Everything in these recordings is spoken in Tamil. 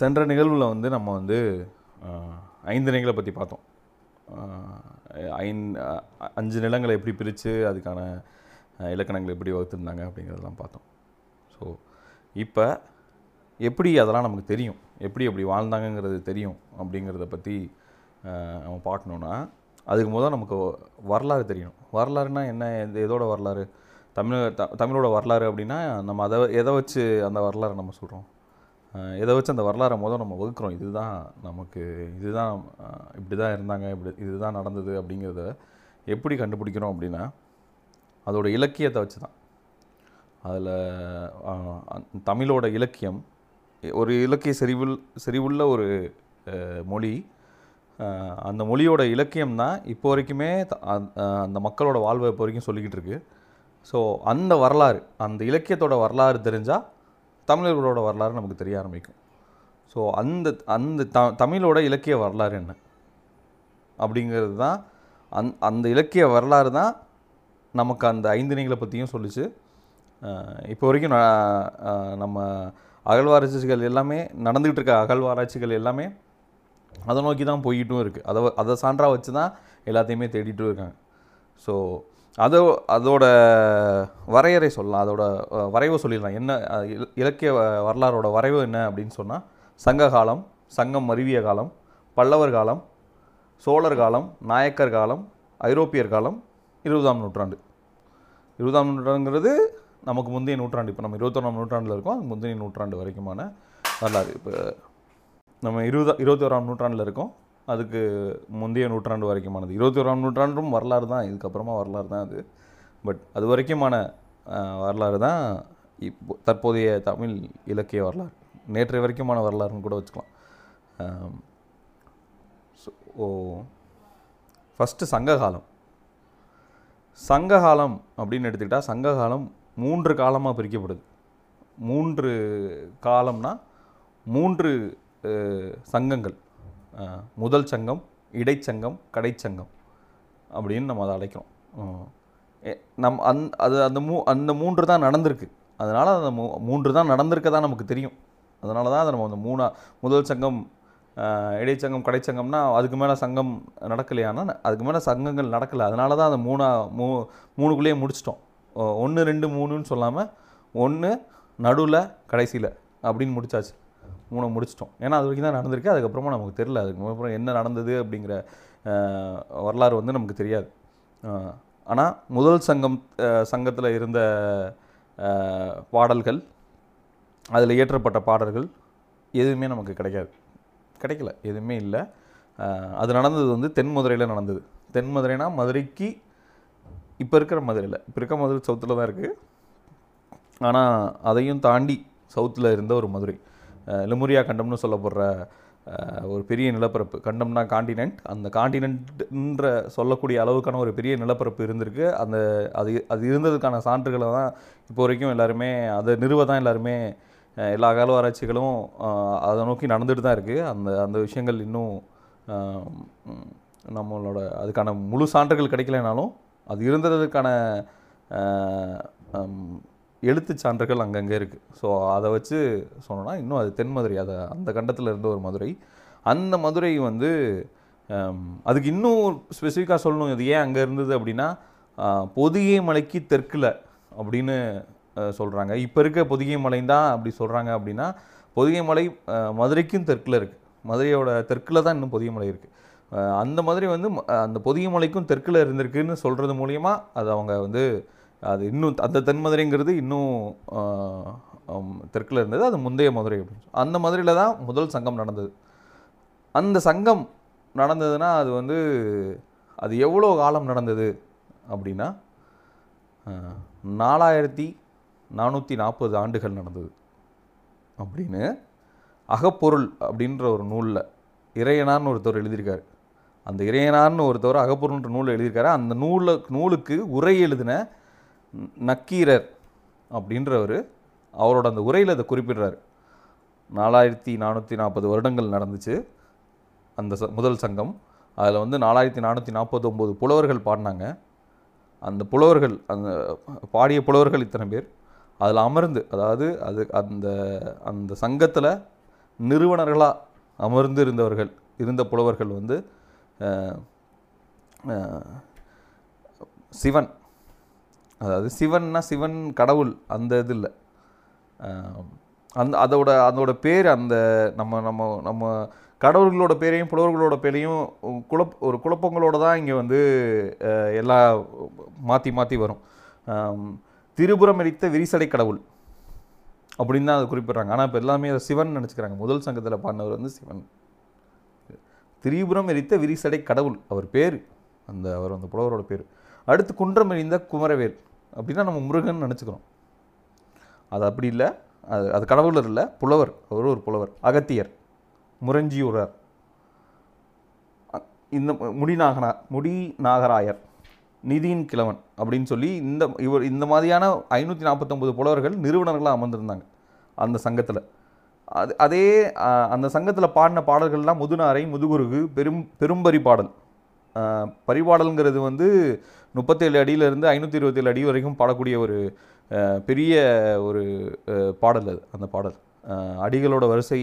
சென்ற நிகழ்வில் வந்து நம்ம வந்து ஐந்து நிலைகளை பற்றி பார்த்தோம். ஐந் அஞ்சு நிலங்களை எப்படி பிரித்து அதுக்கான இலக்கணங்கள் இலக்கணங்களை எப்படி வகுத்துருந்தாங்க அப்படிங்கிறதெல்லாம் பார்த்தோம். ஸோ இப்போ எப்படி அதெல்லாம் நமக்கு தெரியும்? எப்படி எப்படி வாழ்ந்தாங்கங்கிறது தெரியும் அப்படிங்கிறத பற்றி நம்ம பார்க்கணுன்னா அதுக்கு முதல் நமக்கு வரலாறு தெரியணும். வரலாறுனா என்ன? எந்த எதோட வரலாறு? தமிழ் த தமிழோட வரலாறு அப்படின்னா நம்ம அதை எதை வச்சு அந்த வரலாறு நம்ம சொல்கிறோம் எதை வச்சு அந்த வரலாறை முதல் நம்ம வகுக்கிறோம் இதுதான் நமக்கு இதுதான் இப்படி தான் இருந்தாங்க இப்படி இதுதான் நடந்தது அப்படிங்கிறத எப்படி கண்டுபிடிக்கிறோம் அப்படின்னா அதோடய இலக்கியத்தை வச்சு தான். அதில் தமிழோட இலக்கியம் ஒரு இலக்கிய செறிவுள் செறிவுள்ள ஒரு மொழி அந்த மொழியோட இலக்கியம் தான் இப்போ வரைக்குமே அந்த- அந்த மக்களோட வாழ்வை இப்போ வரைக்கும் சொல்லிக்கிட்டு இருக்கு. ஸோ அந்த வரலாறு அந்த இலக்கியத்தோட வரலாறு தெரிஞ்சால் தமிழர்களோட வரலாறு நமக்கு தெரிய ஆரம்பிக்கும். ஸோ அந்த அந்த த தமிழோட இலக்கிய வரலாறு என்ன? அப்படிங்கிறது தான் அந் அந்த இலக்கிய வரலாறு தான் நமக்கு அந்த ஐந்தினைகளை பற்றியும் சொல்லிச்சு. இப்போ வரைக்கும் நான், நம்ம அகழ்வாராய்ச்சிகள் எல்லாமே நடந்துக்கிட்டு இருக்க அகழ்வாராய்ச்சிகள் எல்லாமே அதை நோக்கி தான் போய்கிட்டும் இருக்குது அதை அதை சான்றாக வச்சு தான் எல்லாத்தையுமே தேடிட்டும் இருக்காங்க. ஸோ அதோ அதோட வரையறை சொல்லலாம். அதோட வரைவு சொல்லிடலாம். என்ன இல- இலக்கிய வ- வரலாறோட வரைவு என்ன அப்படின்னு சொன்னால் சங்க காலம் சங்கம் மருவிய காலம் பல்லவர் காலம் சோழர் காலம் நாயக்கர் காலம் ஐரோப்பியர் காலம் இருபதாம் நூற்றாண்டு. இருபதாம் நூற்றாண்டுங்கிறது நமக்கு முந்தைய நூற்றாண்டு. இப்போ நம்ம இருபத்தொன்னாம் நூற்றாண்டில் இருக்கோம். அது முந்தைய நூற்றாண்டு வரைக்குமான வரலாறு. இப்போ நம்ம இருபதா இருபத்தோராம் நூற்றாண்டில் இருக்கோம். அதுக்கு முந்தைய நூற்றாண்டு வரைக்குமானது. இருபத்தி ஓராம் நூற்றாண்டும் வரலாறு தான் இதுக்கப்புறமா வரலாறு தான் அது. பட் அது வரைக்குமான வரலாறு தான் இப்போ தற்போதைய தமிழ் இலக்கிய வரலாறு. நேற்றைய வரைக்குமான வரலாறுன்னு கூட வச்சுக்கலாம். அஹ், ஸோ ஃபஸ்ட்டு சங்ககாலம். சங்ககாலம் அப்படின்னு எடுத்துக்கிட்டால் சங்ககாலம் மூன்று காலமாக பிரிக்கப்படுது. மூன்று காலம்னா மூன்று சங்கங்கள். முதல் சங்கம் இடைச்சங்கம் கடைச்சங்கம் அப்படின்னு நம்ம அதை அழைக்கிறோம். நம் அந் அது அந்த மூ அந்த மூன்று தான் நடந்திருக்கு. அதனால் அந்த மூ மூன்று தான் நடந்திருக்க தான் நமக்கு தெரியும். அதனால தான் அதை நம்ம அந்த மூணா முதல் சங்கம் இடைச்சங்கம் கடைச்சங்கம்னா அதுக்கு மேலே சங்கம் நடக்கலையானா அதுக்கு மேலே சங்கங்கள் நடக்கலை. அதனால தான் அந்த மூணா மூ மூணுக்குள்ளேயே முடிச்சிட்டோம். ஒன்று ரெண்டு மூணுன்னு சொல்லாமல் ஒன்று நடுவில் கடைசியில் அப்படின்னு முடிச்சாச்சு. மூணை முடிச்சிட்டோம். ஏன்னா அது வரைக்கும் தான் நடந்திருக்கு. அதுக்கப்புறமா நமக்கு தெரில அதுக்கு அப்புறம் என்ன நடந்தது அப்படிங்கிற வரலாறு வந்து நமக்கு தெரியாது. ஆனால் முதல் சங்கம் சங்கத்தில் இருந்த பாடல்கள் அதில் இயற்றப்பட்ட பாடல்கள் எதுவுமே நமக்கு கிடைக்காது. கிடைக்கல. எதுவுமே இல்லை. அது நடந்தது வந்து தென் மதுரையில் நடந்தது. தென் மதுரைனா மதுரைக்கு இப்போ இருக்கிற மதுரையில் இப்போ இருக்க மதுரை சவுத்தில் தான் இருக்குது ஆனால் அதையும் தாண்டி சவுத்தில் இருந்த ஒரு மதுரை. லெமுரியா கண்டம்னு சொல்லப்படுற ஒரு பெரிய நிலப்பரப்பு. கண்டம்னா காண்டினென்ட் அந்த காண்டினென்ட்ன்ற சொல்லக்கூடிய அளவுக்கான ஒரு பெரிய நிலப்பரப்பு இருந்திருக்கு. அந்த அது அது இருந்ததுக்கான சான்றுகளை தான் இப்போ வரைக்கும் எல்லாருமே அதை நிறுவ தான் எல்லாருமே எல்லா அகழ்வாராய்ச்சிகளும் ஆராய்ச்சிகளும் அதை நோக்கி நடந்துட்டு தான் இருக்குது அந்த அந்த விஷயங்கள் இன்னும் நம்மளோட அதுக்கான முழு சான்றுகள் கிடைக்கலனாலும் அது இருந்ததுக்கான எழுத்து எழுத்துச் சான்றுகள் அங்கங்கே இருக்குது ஸோ அதை வச்சு சொன்னோன்னா இன்னும் அது தென் மதுரை அதை அந்த கண்டத்தில் இருந்த ஒரு மதுரை. அந்த மதுரை வந்து அதுக்கு இன்னும் ஸ்பெசிஃபிக்காக சொல்லணும். இது ஏன் அங்கே இருந்தது அப்படின்னா பொதிகை மலைக்கு தெற்கில் அப்படின்னு சொல்கிறாங்க இப்போ இருக்க பொதிகை மலை தான் அப்படி சொல்கிறாங்க அப்படின்னா பொதிகை மலை மதுரைக்கும் தெற்கில் இருக்குது மதுரையோட தெற்கில் தான் இன்னும் பொதிகை மலை இருக்குது அந்த மதுரை வந்து ம- அந்த பொதிகை மலைக்கும் தெற்கில் இருந்திருக்குன்னு சொல்கிறது மூலியமாக அது அவங்க வந்து அது இன்னும் அந்த தென்மதுரைங்கிறது இன்னும் தெற்கில் இருந்தது. அது முந்தைய மதுரை அப்படின்னு அந்த மதுரையில் தான் முதல் சங்கம் நடந்தது. அந்த சங்கம் நடந்ததுன்னா அது வந்து அது எவ்வளோ காலம் நடந்தது அப்படின்னா நாலாயிரத்தி நானூற்றி நாற்பது ஆண்டுகள் நடந்தது. அப்படின்னு அகப்பொருள் அப்படின்ற ஒரு நூலில் இறையனார்னு ஒருத்தர் எழுதியிருக்காரு. அந்த இறையனார்னு ஒருத்தவர் அகப்பொருள்ன்ற நூல் எழுதியிருக்காரு. அந்த நூலை நூலுக்கு உரை எழுதின நக்கீரர் அப்படின்றவர் அவரோட அந்த உரையில் அதை குறிப்பிடுறாரு. நாலாயிரத்தி நானூற்றி நாற்பது வருடங்கள் நடந்துச்சு அந்த ச முதல் சங்கம். அதில் வந்து நாலாயிரத்தி நானூற்றி நாற்பத்தொம்போது புலவர்கள் பாடினாங்க. அந்த புலவர்கள் அந்த பாடிய புலவர்கள் இத்தனை பேர். அதில் அமர்ந்து அதாவது அது அந்த அந்த சங்கத்தில் நிறுவனர்களாக அமர்ந்து இருந்தவர்கள் இருந்த புலவர்கள் வந்து சிவன் அதாவது சிவன்னா சிவன் கடவுள் அந்த இது இல்லை அந்த அதோட அதோட பேர் அந்த நம்ம நம்ம நம்ம கடவுள்களோட பேரையும் புலவர்களோட பேரையும் குழப் ஒரு குழப்பங்களோட தான் இங்கே வந்து எல்லா மாற்றி மாற்றி வரும். திருபுரம் திரிபுரம் எரித்த விரிசடை கடவுள் அப்படின்னு தான் அதை குறிப்பிட்றாங்க. ஆனால் இப்போ எல்லாமே அதை சிவன் நினச்சிக்கிறாங்க. முதல் சங்கத்தில் பாடினவர் வந்து சிவன். திரிபுரம் எரித்த விரிசடை கடவுள் அவர் பேர். அந்த அவர் அந்த புலவரோட பேர். அடுத்து குன்றம் எறிந்த குமரவேல். அப்படின்னா நம்ம முருகன் நினச்சிக்கிறோம். அது அப்படி இல்லை. அது அது கடவுளர் இல்லை. புலவர். அவர் ஒரு புலவர். அகத்தியர். முரஞ்சியூரர். இந்த முடிநாகனா முடி நாகராயர். நிதியின் கிழவன் அப்படின்னு சொல்லி இந்த இவர் இந்த மாதிரியான ஐநூற்றி நாற்பத்தொம்பது புலவர்கள் நிறுவனர்களாக அமர்ந்திருந்தாங்க. அந்த சங்கத்தில். அது அதே அந்த சங்கத்தில் பாடின பாடல்கள்லாம் முதுநாரை முதுகுருகு பெரும் பெரும்பரி பாடல். பரிபாடல்ங்கிறது வந்து முப்பத்தேழு அடியிலேருந்து ஐநூற்றி இருபத்தேழு அடி வரைக்கும் பாடக்கூடிய ஒரு பெரிய ஒரு பாடல் அது அந்த பாடல். அடிகளோட வரிசை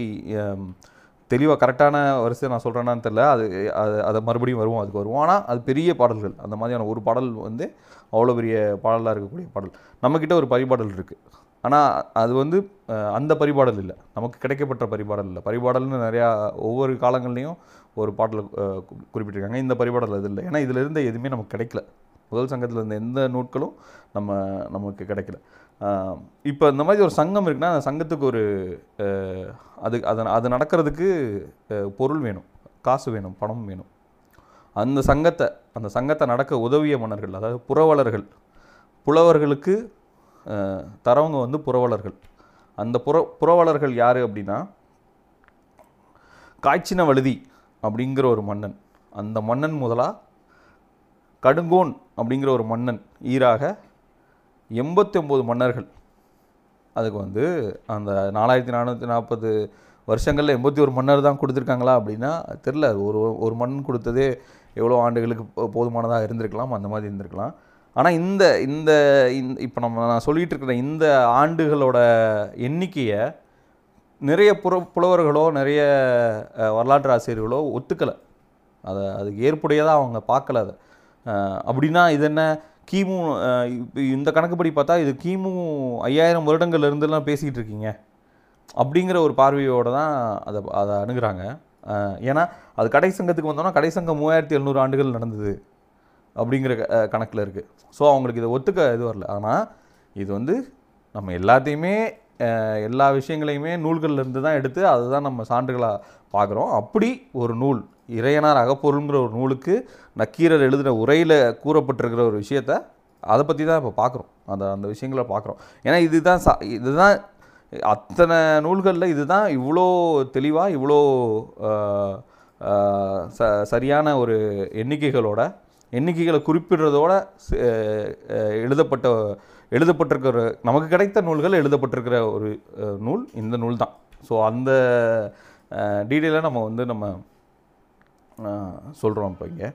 தெளிவாக கரெக்டான வரிசை நான் சொல்கிறேன்னான்னு தெரில அது அது அதை மறுபடியும் வருவோம் அதுக்கு வருவோம். ஆனால் அது பெரிய பாடல்கள். அந்த மாதிரியான ஒரு பாடல் வந்து அவ்வளோ பெரிய பாடலாக இருக்கக்கூடிய பாடல். நம்மக்கிட்ட ஒரு பரிபாடல் இருக்குது ஆனால் அது வந்து அந்த பரிபாடல் இல்லை. நமக்கு கிடைக்கப்பட்ட பரிபாடல் இல்லை. பரிபாடல்னு நிறையா ஒவ்வொரு காலங்கள்லேயும் ஒரு பாட்டில் குறிப்பிட்டிருக்காங்க. இந்த பரிபாடல் அது இல்லை. ஏன்னா இதில் இருந்த எதுவுமே நமக்கு கிடைக்கல. முதல் சங்கத்தில் இருந்த எந்த நூட்களும் நம்ம நமக்கு கிடைக்கல. இப்போ இந்த மாதிரி ஒரு சங்கம் இருக்குன்னா அந்த சங்கத்துக்கு ஒரு அது அதை அது நடக்கிறதுக்கு பொருள் வேணும். காசு வேணும். பணம் வேணும். அந்த சங்கத்தை அந்த சங்கத்தை நடக்க உதவிய மன்னர்கள் அதாவது புறவலர்கள் புலவர்களுக்கு தரவங்க வந்து புரவலர்கள். அந்த புற புரவலர்கள் யார் அப்படின்னா காய்ச்சின வழுதி அப்படிங்கிற ஒரு மன்னன். அந்த மன்னன் முதலா கடுங்கோன் அப்படிங்கிற ஒரு மன்னன். ஈராக எண்பத்தி ஒம்பது மன்னர்கள். அதுக்கு வந்து அந்த நாலாயிரத்தி நானூற்றி நாற்பது வருஷங்களில் எண்பத்தி ஒரு மன்னர் தான் கொடுத்துருக்காங்களா அப்படின்னா தெரில. ஒரு ஒரு மன்னன் கொடுத்ததே எவ்வளோ ஆண்டுகளுக்கு போ- போதுமானதாக இருந்திருக்கலாம் அந்த மாதிரி இருந்திருக்கலாம். ஆனால் இந்த இந்த இப்போ நம்ம நான் சொல்லிகிட்டு இருக்கிற இந்த ஆண்டுகளோட எண்ணிக்கையை நிறைய புற புலவர்களோ நிறைய வரலாற்று ஆசிரியர்களோ ஒத்துக்கலை. அதை அதுக்கு ஏற்புடையதாக அவங்க பார்க்கல அதை. அப்படின்னா இது என்ன? கிமு இந்த கணக்குப்படி பார்த்தா இது கிமு ஐயாயிரம் வருடங்கள்ல இருந்துலாம் பேசிக்கிட்டு இருக்கீங்க. அப்படிங்கிற ஒரு பார்வையோடு தான் அதை அதை அணுகிறாங்க. ஏன்னா அது கடை சங்கத்துக்கு வந்தோம்னா கடை சங்கம் மூவாயிரத்தி எழுநூறு ஆண்டுகள் நடந்தது அப்படிங்கிற கணக்கில் இருக்குது ஸோ அவங்களுக்கு இதை ஒத்துக்க இது வரல. ஆனால் இது வந்து நம்ம எல்லாத்தையுமே எல்லா விஷயங்களையுமே நூல்கள்லேருந்து தான் எடுத்து அதுதான் நம்ம சான்றுகளாக பார்க்குறோம். அப்படி ஒரு நூல் இறையனார் அகப்பொருள்ங்கிற ஒரு நூலுக்கு நக்கீரர் எழுதின உரையில் கூறப்பட்டிருக்கிற ஒரு விஷயத்த அதை பற்றி தான் இப்போ பார்க்குறோம். அந்த அந்த விஷயங்களை பார்க்குறோம். ஏன்னா இதுதான் சா இதுதான் அத்தனை நூல்களில் இதுதான் இவ்வளோ தெளிவாக இவ்வளோ ச சரியான ஒரு எண்ணிக்கைகளோட எண்ணிக்கைகளை குறிப்பிடுறதோட ச- எழுதப்பட்ட எழுதப்பட்டிருக்கிற நமக்கு கிடைத்த நூல்கள் எழுதப்பட்டிருக்கிற ஒரு நூல் இந்த நூல் தான் ஸோ அந்த டீட்டெயிலாக நம்ம வந்து நம்ம சொல்கிறோம் இப்போ இங்கே.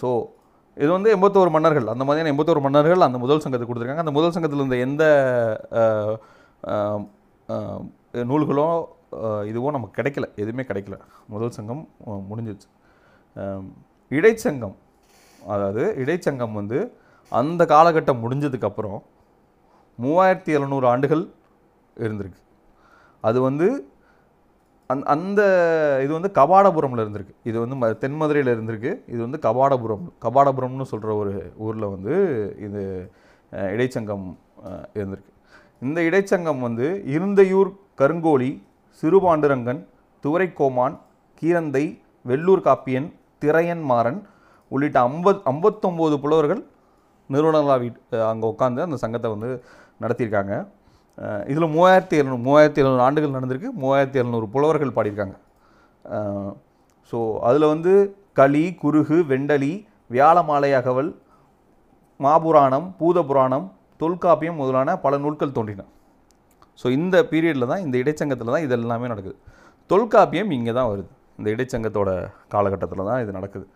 ஸோ இது வந்து எண்பத்தோரு மன்னர்கள். அந்த மாதிரியான எண்பத்தோரு மன்னர்கள் அந்த முதல் சங்கத்துக்கு கொடுத்துருக்காங்க. அந்த முதல் சங்கத்தில் இருந்த எந்த நூல்களோ இதுவோ நமக்கு கிடைக்கல. எதுவுமே கிடைக்கல. முதல் சங்கம் முடிஞ்சிச்சு இடைச்சங்கம். அதாவது இடைச்சங்கம் வந்து அந்த காலகட்டம் முடிஞ்சதுக்கப்புறம் மூவாயிரத்தி எழுநூறு ஆண்டுகள் இருந்திருக்கு. அது வந்து அந் அந்த இது வந்து கபாடபுரமில் இருந்திருக்கு. இது வந்து ம தென்மதுரையில் இருந்திருக்கு. இது வந்து கபாடபுரம் கபாடபுரம்னு சொல்கிற ஒரு ஊரில் வந்து இது இடைச்சங்கம் இருந்திருக்கு. இந்த இடைச்சங்கம் வந்து இருந்தையூர் கருங்கோழி சிறுபாண்டுரங்கன் துவரைக்கோமான் கீரந்தை வெள்ளூர் காப்பியன் திரையன் மாறன் உள்ளிட்ட ஐம்பத் ஐம்பத்தொம்போது புலவர்கள் நிறுவனங்களா வீட் அங்கே உட்காந்து அந்த சங்கத்தை வந்து நடத்தியிருக்காங்க. இதில் மூவாயிரத்தி எழுநூறு மூவாயிரத்தி எழுநூறு ஆண்டுகள் நடந்திருக்கு. மூவாயிரத்தி எழுநூறு புலவர்கள் பாடியிருக்காங்க. ஸோ அதில் வந்து களி குருகு வெண்டலி வியாழமாலை அகவல் மாபுராணம் பூதபுராணம் தொல்காப்பியம் முதலான பல நூல்கள் தோன்றின. ஸோ இந்த பீரியடில் தான் இந்த இடைச்சங்கத்தில் தான் இது எல்லாமே நடக்குது. தொல்காப்பியம் இங்கே தான் வருது. இந்த இடைச்சங்கத்தோட காலகட்டத்தில் தான் இது நடக்குது.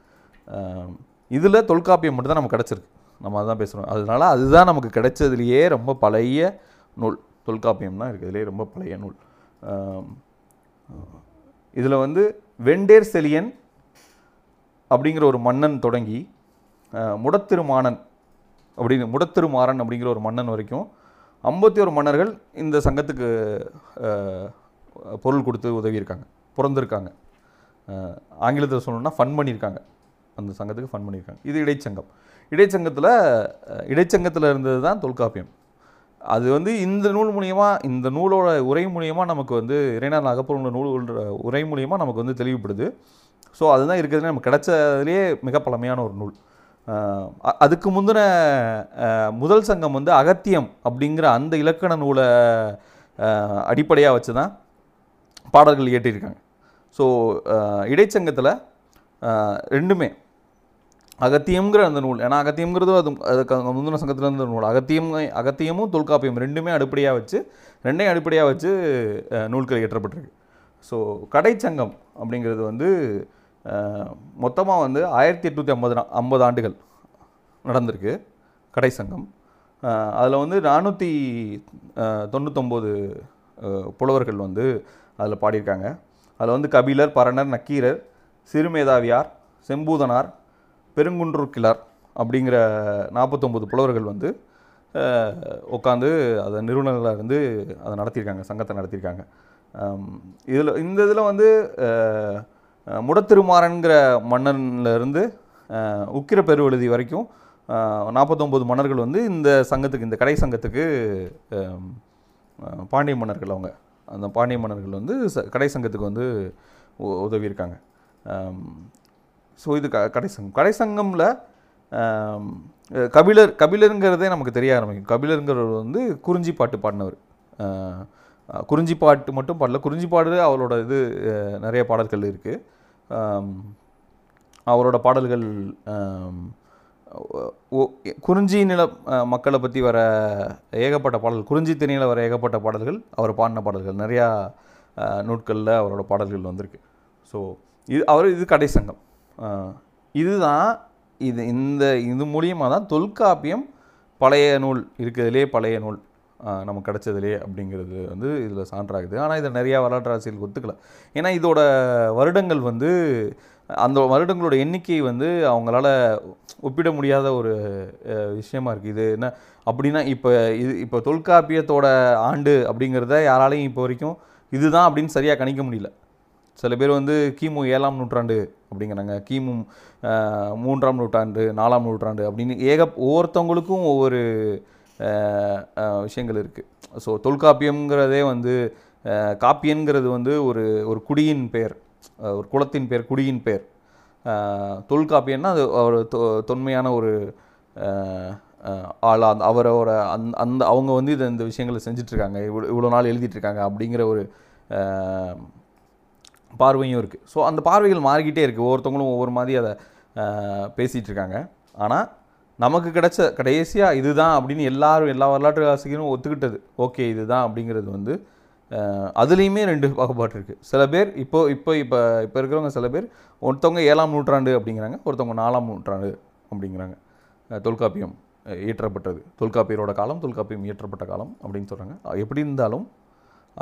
இதில் தொல்காப்பியம் மட்டும் தான் நமக்கு கிடச்சிருக்கு. நம்ம அதுதான் பேசுகிறோம் அதனால அதுதான் நமக்கு கிடைச்சதுலேயே ரொம்ப பழைய நூல். தொல்காப்பியம் தான் இருக்கிறதுலே ரொம்ப பழைய நூல். இதில் வந்து வெண்டேர் செலியன் அப்படிங்கிற ஒரு மன்னன் தொடங்கி முடத்திருமானன் அப்படின்னு முடத்திருமாறன் அப்படிங்கிற ஒரு மன்னன் வரைக்கும் ஐம்பத்தி ஒரு மன்னர்கள் இந்த சங்கத்துக்கு பொருள் கொடுத்து உதவியிருக்காங்க. பிறந்திருக்காங்க. ஆங்கிலத்தில் சொல்லணும்னா ஃபன் பண்ணியிருக்காங்க. அந்த சங்கத்துக்கு ஃபன் பண்ணியிருக்காங்க. இது இடைச்சங்கம். இடைச்சங்கத்தில் இடைச்சங்கத்தில் இருந்தது தான் தொல்காப்பியம். அது வந்து இந்த நூல் மூலியமாக இந்த நூலோட உரை மூலியமாக நமக்கு வந்து இறைநாள் அகப்பொருள் நூல் உரை மூலியமாக நமக்கு வந்து தெளிவுபடுது. ஸோ அதுதான் இருக்கிறதுலே நமக்கு கிடைச்சதுலேயே மிக பழமையான ஒரு நூல். அதுக்கு முந்தின முதல் சங்கம் வந்து அகத்தியம் அப்படிங்கிற அந்த இலக்கண நூலை அடிப்படையாக வச்சு தான் பாடல்கள் இயற்றியிருக்காங்க. ஸோ இடைச்சங்கத்தில் ரெண்டுமே அகத்தியம்ங்கிற அந்த நூல். ஏன்னா அகத்தியம்ங்கிறது அது அதுக்கு முந்தின சங்கத்தில் இருந்த நூல். அகத்தியம் அகத்தியமும் தொல்காப்பியம் ரெண்டுமே அடிப்படையாக வச்சு ரெண்டையும் அடிப்படையாக வச்சு நூல்கள் இயற்றப்பட்டிருக்கு. ஸோ கடைச்சங்கம் அப்படிங்கிறது வந்து மொத்தமாக வந்து ஆயிரத்தி எட்நூற்றி ஐம்பது ஐம்பது ஆண்டுகள் நடந்திருக்கு கடைச்சங்கம். சங்கம் அதில் வந்து நானூற்றி தொண்ணூத்தொம்பது புலவர்கள் வந்து அதில் பாடியிருக்காங்க. அதில் வந்து கபிலர் பரணர் நக்கீரர் சிறுமேதாவியார் செம்பூதனார் பெருங்குன்றூர் கிளார் அப்படிங்கிற நாற்பத்தொம்பது புலவர்கள் வந்து உட்காந்து அதை நிறுவனங்களாக இருந்து அதை நடத்தியிருக்காங்க சங்கத்தை நடத்தியிருக்காங்க. இதில் இந்த இதில் வந்து முடத்திருமாறன்கிற மன்னன்ல இருந்து உக்கிர பெருவெழுதி வரைக்கும் நாற்பத்தொம்பது மன்னர்கள் வந்து இந்த சங்கத்துக்கு இந்த கடை சங்கத்துக்கு பாண்டிய மன்னர்கள் அவங்க. அந்த பாண்டிய மன்னர்கள் வந்து ச- கடை சங்கத்துக்கு வந்து உ- உதவியிருக்காங்க. ஸோ இது க கடை சங்கம். கடை சங்கமில் கபிலர் கபிலருங்கிறதே நமக்கு தெரிய ஆரம்பிக்கும். கபிலருங்கிறவர் வந்து குறிஞ்சி பாட்டு பாடினவர். குறிஞ்சி பாட்டு மட்டும் பாடல. குறிஞ்சி பாடு அவரோட இது நிறைய பாடல்கள் இருக்குது அவரோட பாடல்கள் குறிஞ்சி நில மக்களை பற்றி வர ஏகப்பட்ட பாடல்கள் குறிஞ்சி திணையில் வர ஏகப்பட்ட பாடல்கள் அவர் பாடின பாடல்கள். நிறையா நூட்களில் அவரோட பாடல்கள் வந்திருக்கு. ஸோ இது அவர் இது கடை சங்கம். இதுதான் இது இந்த இது மூலியமாக தான் தொல்காப்பியம் பழைய நூல் இருக்கிறதுலே பழைய நூல் நமக்கு கிடச்சதுலே அப்படிங்கிறது வந்து இதில் சான்றாகுது. ஆனால் இதை நிறையா வரலாற்று ஆசிரியர்கள் ஒத்துக்கல. ஏன்னா இதோட வருடங்கள் வந்து அந்த வருடங்களோட எண்ணிக்கை வந்து அவங்களால ஒப்பிட முடியாத ஒரு விஷயமா இருக்குது இது என்ன அப்படின்னா இப்போ இது இப்போ தொல்காப்பியத்தோட ஆண்டு அப்படிங்கிறத யாராலையும் இப்போ வரைக்கும் இதுதான் அப்படின்னு சரியாக கணிக்க முடியல. சில பேர் வந்து கிமு ஏழாம் நூற்றாண்டு அப்படிங்கிறாங்க. கிமு மூன்றாம் நூற்றாண்டு நாலாம் நூற்றாண்டு அப்படின்னு ஏக ஒவ்வொருத்தவங்களுக்கும் ஒவ்வொரு விஷயங்கள் இருக்குது ஸோ தொல்காப்பியம்ங்கிறதே வந்து காப்பியன்கிறது வந்து ஒரு ஒரு குடியின் பெயர். ஒரு குளத்தின் பெயர் குடியின் பெயர். தொல்காப்பியன்னா அது ஒரு தொ- தொன்மையான ஒரு ஆளாக ஆளா அந்த அவரோட அந்த அந்த அவங்க வந்து இதை இந்த விஷயங்களை செஞ்சிட்ருக்காங்க. இவ்வளோ இவ்வளோ நாள் எழுதிட்டுருக்காங்க அப்படிங்கிற ஒரு பார்வையும் இருக்குது ஸோ அந்த பார்வைகள் மாறிக்கிட்டே இருக்குது ஒவ்வொருத்தவங்களும் ஒவ்வொரு மாதிரி அதை பேசிகிட்டு இருக்காங்க. ஆனால் நமக்கு கிடைச்ச கடைசியாக இதுதான் அப்படின்னு எல்லாரும் எல்லா வரலாற்று ஆசிரியரும் ஒத்துக்கிட்டது. ஓகே இதுதான் அப்படிங்கிறது வந்து அதுலேயுமே ரெண்டு பாகுபாடு இருக்குது சில பேர் இப்போ இப்போ இப்போ இப்போ இருக்கிறவங்க சில பேர் ஒருத்தவங்க ஏழாம் நூற்றாண்டு அப்படிங்கிறாங்க ஒருத்தவங்க நாலாம் நூற்றாண்டு அப்படிங்கிறாங்க. தொல்காப்பியம் இயற்றப்பட்டது. தொல்காப்பியரோட காலம் தொல்காப்பியம் இயற்றப்பட்ட காலம் அப்படின்னு சொல்கிறாங்க எப்படி இருந்தாலும்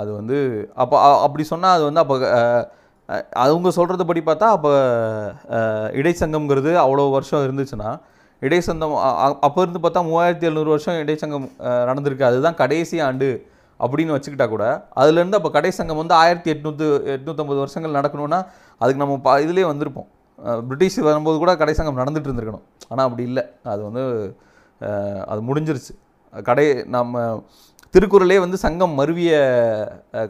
அது வந்து அப்போ அப்படி சொன்னால் அது வந்து அப்போ அவங்க சொல்கிறத படி பார்த்தா அப்போ இடைச்சங்கம்ங்கிறது அவ்வளோ வருஷம் இருந்துச்சுன்னா இடைச்சங்கம் அப்போ இருந்து பார்த்தா மூவாயிரத்தி எழுநூறு வருஷம் இடைச்சங்கம் நடந்திருக்கு. அதுதான் கடைசி ஆண்டு அப்படின்னு வச்சுக்கிட்டா கூட அதுலேருந்து அப்போ கடைசங்கம் வந்து ஆயிரத்தி எட்நூற்று எட்நூற்றம்பது வருஷங்கள் நடக்கணும்னா அதுக்கு நம்ம பா இதுலேயே வந்திருப்போம். பிரிட்டிஷ் வரும்போது கூட கடைசங்கம் நடந்துட்டு இருந்திருக்கணும். ஆனால் அப்படி இல்லை. அது வந்து அது முடிஞ்சிருச்சு. கடை நம்ம திருக்குறளே வந்து சங்கம் மருவிய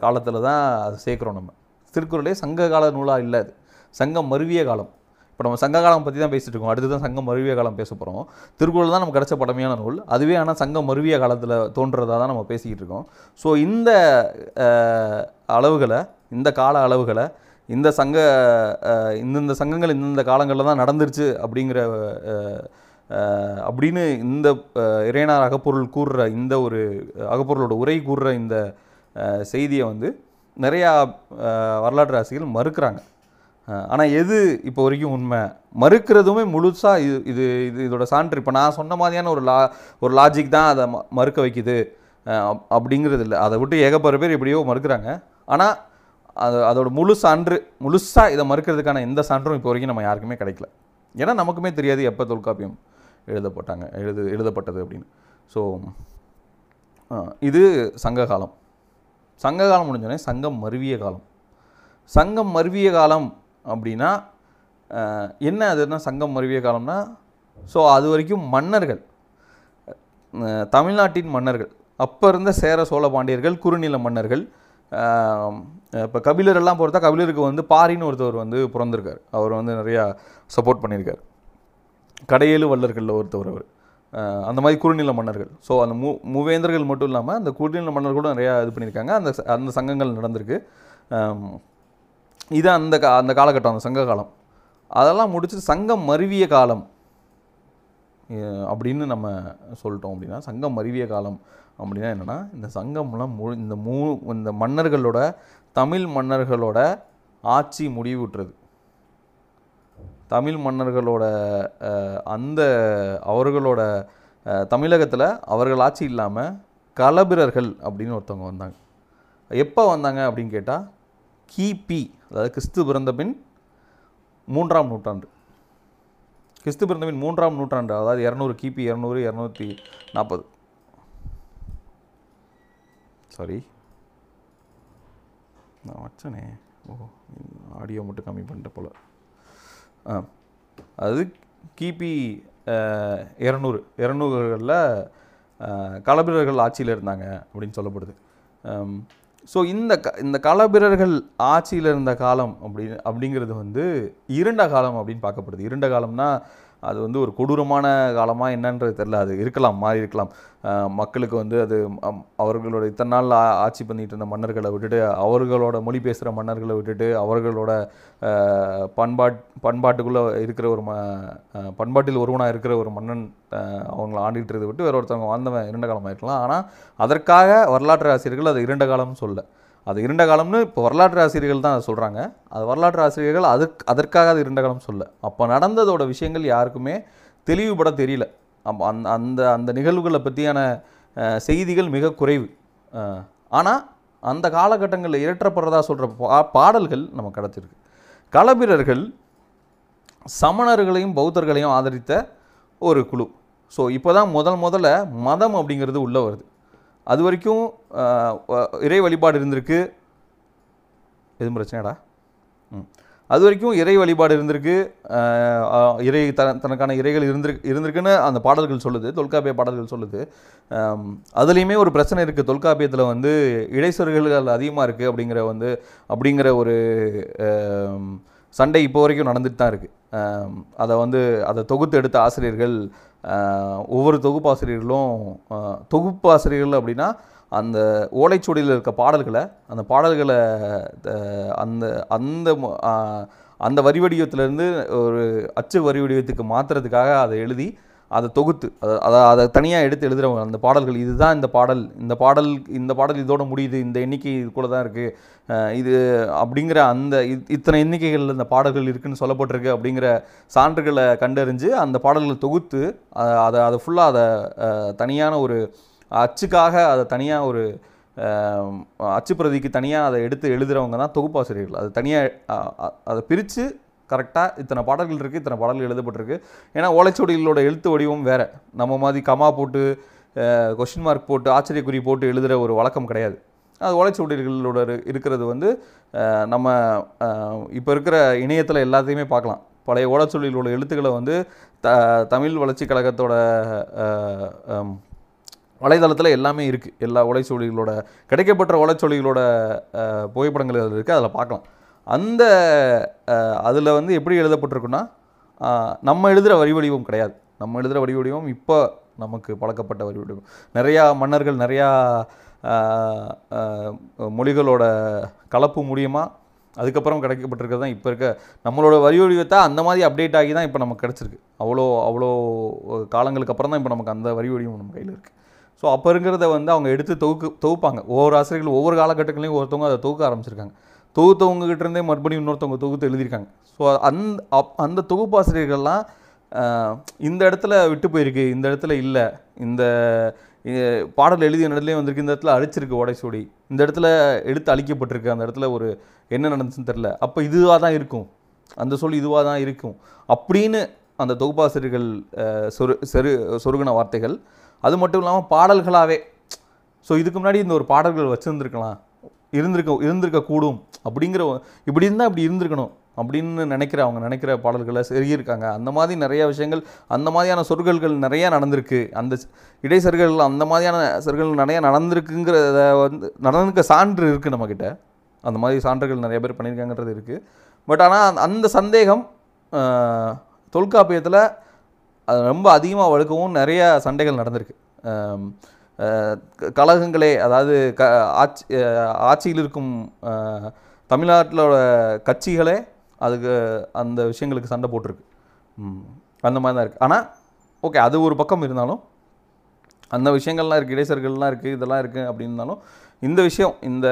காலத்தில் தான் அது சேர்க்குறோம் நம்ம. திருக்குறளே சங்க கால நூலாக இல்லை அது. சங்கம் மருவிய காலம். இப்போ நம்ம சங்க காலம் பற்றி தான் பேசிகிட்டு இருக்கோம். அடுத்து தான் சங்கம் மருவிய காலம் பேச போகிறோம் திருக்குறள் தான் நமக்கு கிடச்ச பழமையான நூல். அதுவே ஆனால் சங்கம் மருவிய காலத்தில் தோன்றதாக தான் நம்ம பேசிக்கிட்டு இருக்கோம். ஸோ இந்த அளவுகளை இந்த கால அளவுகளை இந்த சங்க இந்தந்த சங்கங்கள் இந்தந்த காலங்களில் தான் நடந்துருச்சு அப்படிங்கிற அப்படின்னு இந்த இறையனார் அகப்பொருள் கூறுற இந்த ஒரு அகப்பொருளோட உரை கூறுற இந்த செய்தியை வந்து நிறையா வரலாற்று ஆசிரியர்கள் மறுக்கிறாங்க. ஆனால் எது இப்போ வரைக்கும் உண்மை? மறுக்கிறதுமே முழுசாக இது இது இது இதோட சான்று. இப்போ நான் சொன்ன மாதிரியான ஒரு லா ஒரு லாஜிக் தான் அதை ம- மறுக்க வைக்குது. அப்- அப்படிங்கிறது இல்லை. அதை விட்டு ஏகப்பட்ட பேர் எப்படியோ மறுக்கிறாங்க. ஆனால் அது அதோட முழு சான்று முழுசாக இதை மறுக்கிறதுக்கான எந்த சான்றும் இப்போ வரைக்கும் நம்ம யாருக்குமே கிடைக்கல. ஏன்னா நமக்குமே தெரியாது எப்போ தொல்காப்பியம் எழுதப்பட்டாங்க எழுது எழுதப்பட்டது அப்படின்னு. ஸோ இது சங்க காலம். சங்க காலம் முடிஞ்சோடனே சங்கம் மருவிய காலம். சங்கம் மருவிய காலம் அப்படின்னா என்ன அதுன்னா சங்கம் மருவிய காலம்னா ஸோ அது வரைக்கும் மன்னர்கள் தமிழ்நாட்டின் மன்னர்கள் அப்போ இருந்த சேர சோழ பாண்டியர்கள் குறுநில மன்னர்கள் இப்போ கபிலரெல்லாம் பொறுத்தா கபிலருக்கு வந்து பாரின்னு ஒருத்தவர் வந்து பிறந்திருக்கார். அவர் வந்து நிறையா சப்போர்ட் பண்ணியிருக்கார். கடையேழு வல்லர்களில் ஒருத்தவர் அவர். அந்த மாதிரி குறுநில மன்னர்கள். ஸோ அந்த மூ மூவேந்தர்கள் மட்டும் இல்லாமல் அந்த குறுநில மன்னர்கள் கூட நிறையா இது பண்ணியிருக்காங்க. அந்த அந்த சங்கங்கள் நடந்திருக்கு. இது அந்த கா அந்த காலகட்டம் அந்த சங்க காலம். அதெல்லாம் முடிச்சுட்டு சங்கம் மருவிய காலம். அப்படின்னு நம்ம சொல்லிட்டோம் அப்படின்னா சங்கம் மருவிய காலம் அப்படின்னா என்னென்னா இந்த சங்கம்லாம் மு இந்த மூ இந்த மன்னர்களோட தமிழ் மன்னர்களோட ஆட்சி முடிவுட்டுறது தமிழ் மன்னர்களோட அந்த அவர்களோட தமிழகத்தில் அவர்கள் ஆட்சி இல்லாமல் கலபிரர்கள் அப்படின்னு ஒருத்தவங்க வந்தாங்க. எப்போ வந்தாங்க அப்படின்னு கேட்டால் கிபி அதாவது கிறிஸ்து பிறந்த பின் மூன்றாம் நூற்றாண்டு. கிறிஸ்து பிறந்த பின் மூன்றாம் நூற்றாண்டு அதாவது இரநூறு கிபி இரநூறு இரநூத்தி நாற்பது சாரி நான் வச்சனே. ஓ ஆடியோ மட்டும் கம்மி பண்ணிட்டேன் போல. அது கிபி இரநூறு இரநூறுகளில் களபிரர்கள் ஆட்சியில் இருந்தாங்க அப்படின்னு சொல்லப்படுது. ஸோ இந்த க இந்த களபிரர்கள் ஆட்சியில் இருந்த காலம் அப்படி அப்படிங்கிறது வந்து இருண்ட காலம் அப்படின்னு பார்க்கப்படுது. இருண்ட காலம்னா அது வந்து ஒரு கொடூரமான காலமாக என்னன்றது தெரில அது இருக்கலாம் மாறி இருக்கலாம். மக்களுக்கு வந்து அது அவர்களோட இத்தனை நாள் ஆட்சி பண்ணிட்டு இருந்த மன்னர்களை விட்டுட்டு அவர்களோட மொழி பேசுகிற மன்னர்களை விட்டுட்டு அவர்களோட பண்பாட் பண்பாட்டுக்குள்ளே இருக்கிற ஒரு ம பண்பாட்டில் ஒருவனாக இருக்கிற ஒரு மன்னன் அவங்கள ஆண்டுகிட்டு விட்டு வேற ஒருத்தவங்க வாழ்ந்தவன் இரண்ட காலமாக இருக்கலாம் ஆனால் அதற்காக வரலாற்று ஆசிரியர்கள் அது இரண்ட காலம்னு சொல்ல அது இருண்ட காலம்னு இப்போ வரலாற்று ஆசிரியர்கள் தான் அதை சொல்கிறாங்க அது வரலாற்று ஆசிரியர்கள் அதுக்கு அதற்காக அது இருண்ட காலம் சொல்ல. அப்போ நடந்ததோட விஷயங்கள் யாருக்குமே தெளிவுபட தெரியல. அப்போ அந்த அந்த அந்த நிகழ்வுகளை பற்றியான செய்திகள் மிக குறைவு. ஆனால் அந்த காலகட்டங்களில் இயற்றப்படுறதா சொல்கிற பா பாடல்கள் நமக்கு கிடச்சிருக்கு களபிரர்கள் சமணர்களையும் பௌத்தர்களையும் ஆதரித்த ஒரு குழு. ஸோ இப்போ தான் முதல் முதல்ல மதம் அப்படிங்கிறது உள்ளே வருது. அது வரைக்கும் இறை வழிபாடு இருந்திருக்கு. எதுவும் பிரச்சனைடா ம். அது வரைக்கும் இறை வழிபாடு இருந்திருக்கு. இறை த தனக்கான இறைகள் இருந்திருக்கு இருந்திருக்குன்னு அந்த பாடல்கள் சொல்லுது தொல்காப்பிய பாடல்கள் சொல்லுது. அதுலேயுமே ஒரு பிரச்சனை இருக்குது தொல்காப்பியத்தில் வந்து இடைச்சொல்கள் அதிகமாக இருக்குது அப்படிங்கிற வந்து அப்படிங்கிற ஒரு சண்டை இப்போ வரைக்கும் நடந்துட்டு தான் இருக்குது அதை வந்து அதை தொகுத்து எடுத்த ஆசிரியர்கள் ஒவ்வொரு தொகுப்பாசிரியர்களும் தொகுப்பாசிரியர்கள் அப்படின்னா அந்த ஓலைச்சுவடியில் இருக்க பாடல்களை அந்த பாடல்களை அந்த அந்த அந்த வரி வடிவத்திலேருந்து ஒரு அச்சு வரி வடிவத்துக்கு மாற்றுறதுக்காக அதை எழுதி அதை தொகுத்து அதை அதை அதை தனியாக எடுத்து எழுதுகிறவங்க அந்த பாடல்கள் இதுதான் இந்த பாடல் இந்த பாடல் இந்த பாடல் இதோட முடியுது இந்த எண்ணிக்கை இதுக்குள்ளே தான் இருக்குது இது அப்படிங்கிற அந்த இத்தனை எண்ணிக்கைகளில் இந்த பாடல்கள் இருக்குதுன்னு சொல்லப்பட்டிருக்கு அப்படிங்கிற சான்றுகளை கண்டறிஞ்சு அந்த பாடல்களை தொகுத்து அதை அதை ஃபுல்லாக அதை தனியான ஒரு அச்சுக்காக அதை தனியாக ஒரு அச்சு அச்சுப்பிரதிக்கு தனியாக அதை எடுத்து எழுதுகிறவங்க தான் தொகுப்பாசிரியர்கள் அது தனியாக அதை பிரித்து கரெக்டாக இத்தனை பாடல்கள் இருக்குது இத்தனை பாடல்கள் எழுதப்பட்டிருக்கு. ஏன்னா ஓலைச்சுவடிகளோட எழுத்து வடிவம் வேறு. நம்ம மாதிரி கமா போட்டு கொஷின் மார்க் போட்டு ஆச்சரியக்குறி போட்டு எழுதுகிற ஒரு வழக்கம் கிடையாது. அது ஓலைச்சுவடிகளோட இருக்கிறது வந்து நம்ம இப்போ இருக்கிற இணையத்தில் எல்லாத்தையுமே பார்க்கலாம். பழைய ஓலைச்சுவடிகளோட எழுத்துக்களை வந்து த தமிழ் வளர்ச்சி கழகத்தோட வலைதளத்தில் எல்லாமே இருக்குது எல்லா ஓலைச்சுவடிகளோட கிடைக்கப்பட்ட ஓலைச்சுவடிகளோட புகைப்படங்கள் அதில் இருக்குது அதில் பார்க்கலாம். அந்த அதில் வந்து எப்படி எழுதப்பட்டிருக்குன்னா நம்ம எழுதுகிற வரி வடிவம் கிடையாது. நம்ம எழுதுகிற வரி வடிவம் இப்போ நமக்கு பழக்கப்பட்ட வரி வடிவம். நிறையா மன்னர்கள் நிறையா மொழிகளோட கலப்பு மூலியமாக அதுக்கப்புறம் கிடைக்கப்பட்டிருக்கிறது தான் இப்போ இருக்க. நம்மளோட வரி வடிவத்தை அந்த மாதிரி அப்டேட் ஆகி தான் இப்போ நமக்கு கிடச்சிருக்கு. அவ்வளோ அவ்வளோ காலங்களுக்கு அப்புறம் தான் இப்போ நமக்கு அந்த வரி வடிவம் நம்ம கையில் இருக்குது ஸோ அப்போ இருக்கிறத வந்து அவங்க எடுத்து தொகுக்கு தொகுப்பாங்க. ஒவ்வொரு ஆசிரியர்கள் ஒவ்வொரு காலகட்டங்களையும் ஒருத்தவங்க அதை தொகுக்க ஆரம்பிச்சிருக்காங்க. தொகுத்தவங்க இருந்தே மறுபடியும் இன்னொருத்தவங்க தொகுத்து எழுதியிருக்காங்க. ஸோ அந்த அப்- அந்த தொகுப்பாசிரியர்கள்லாம் ஆசிரியர்கள்லாம் இந்த இடத்துல விட்டு போயிருக்கு இந்த இடத்துல இல்லை இந்த பாடல் எழுதிய இடத்துலேயே வந்திருக்கு. இந்த இடத்துல அழிச்சிருக்கு ஓடைசூடி. இந்த இடத்துல எடுத்து அழிக்கப்பட்டிருக்கு. அந்த இடத்துல ஒரு என்ன நடந்துச்சுன்னு தெரில அப்போ இதுவாக தான் இருக்கும். அந்த சொல் இதுவாக தான் இருக்கும். அப்படின்னு அந்த தொகுப்பாசிரியர்கள் சொரு செரு சொருகின வார்த்தைகள். அது மட்டும் இல்லாமல் பாடல்களாகவே ஸோ இதுக்கு முன்னாடி இந்த ஒரு பாடல்கள் வச்சுருந்துருக்கலாம். இருந்திருக்க இருந்திருக்க கூடும் அப்படிங்கிற இப்படி இருந்தால் இப்படி இருந்திருக்கணும். அப்படின்னு நினைக்கிற அவங்க நினைக்கிற பாடல்களை செருகியிருக்காங்க அந்த மாதிரி நிறைய விஷயங்கள் அந்த மாதிரியான சொற்கள்கள் நிறையா நடந்திருக்கு. அந்த ஸ்- இடைச்சர்கள் அந்த மாதிரியான சொற்கள் நிறையா நடந்திருக்குங்கிறத வந்து நடந்திருக்க சான்று இருக்குது நம்மக்கிட்ட அந்த மாதிரி சான்றுகள் நிறைய பேர் பண்ணியிருக்காங்கன்றது இருக்குது பட் ஆனால் அந்த சந்தேகம் தொல்காப்பியத்தில் அது ரொம்ப அதிகமாக வழுக்கவும் நிறைய சண்டைகள் நடந்திருக்கு. கழகங்களே அதாவது க ஆட்சி ஆட்சியில் இருக்கும் தமிழ்நாட்டிலோட கட்சிகளே அதுக்கு அந்த விஷயங்களுக்கு சண்டை போட்டிருக்கு. அந்த மாதிரி தான் இருக்குது ஆனால் ஓகே அது ஒரு பக்கம் இருந்தாலும் அந்த விஷயங்கள்லாம் இருக்குது இடைச்சர்கள்லாம் இருக்குது இதெல்லாம் இருக்குது அப்படின்னாலும் இந்த விஷயம் இந்த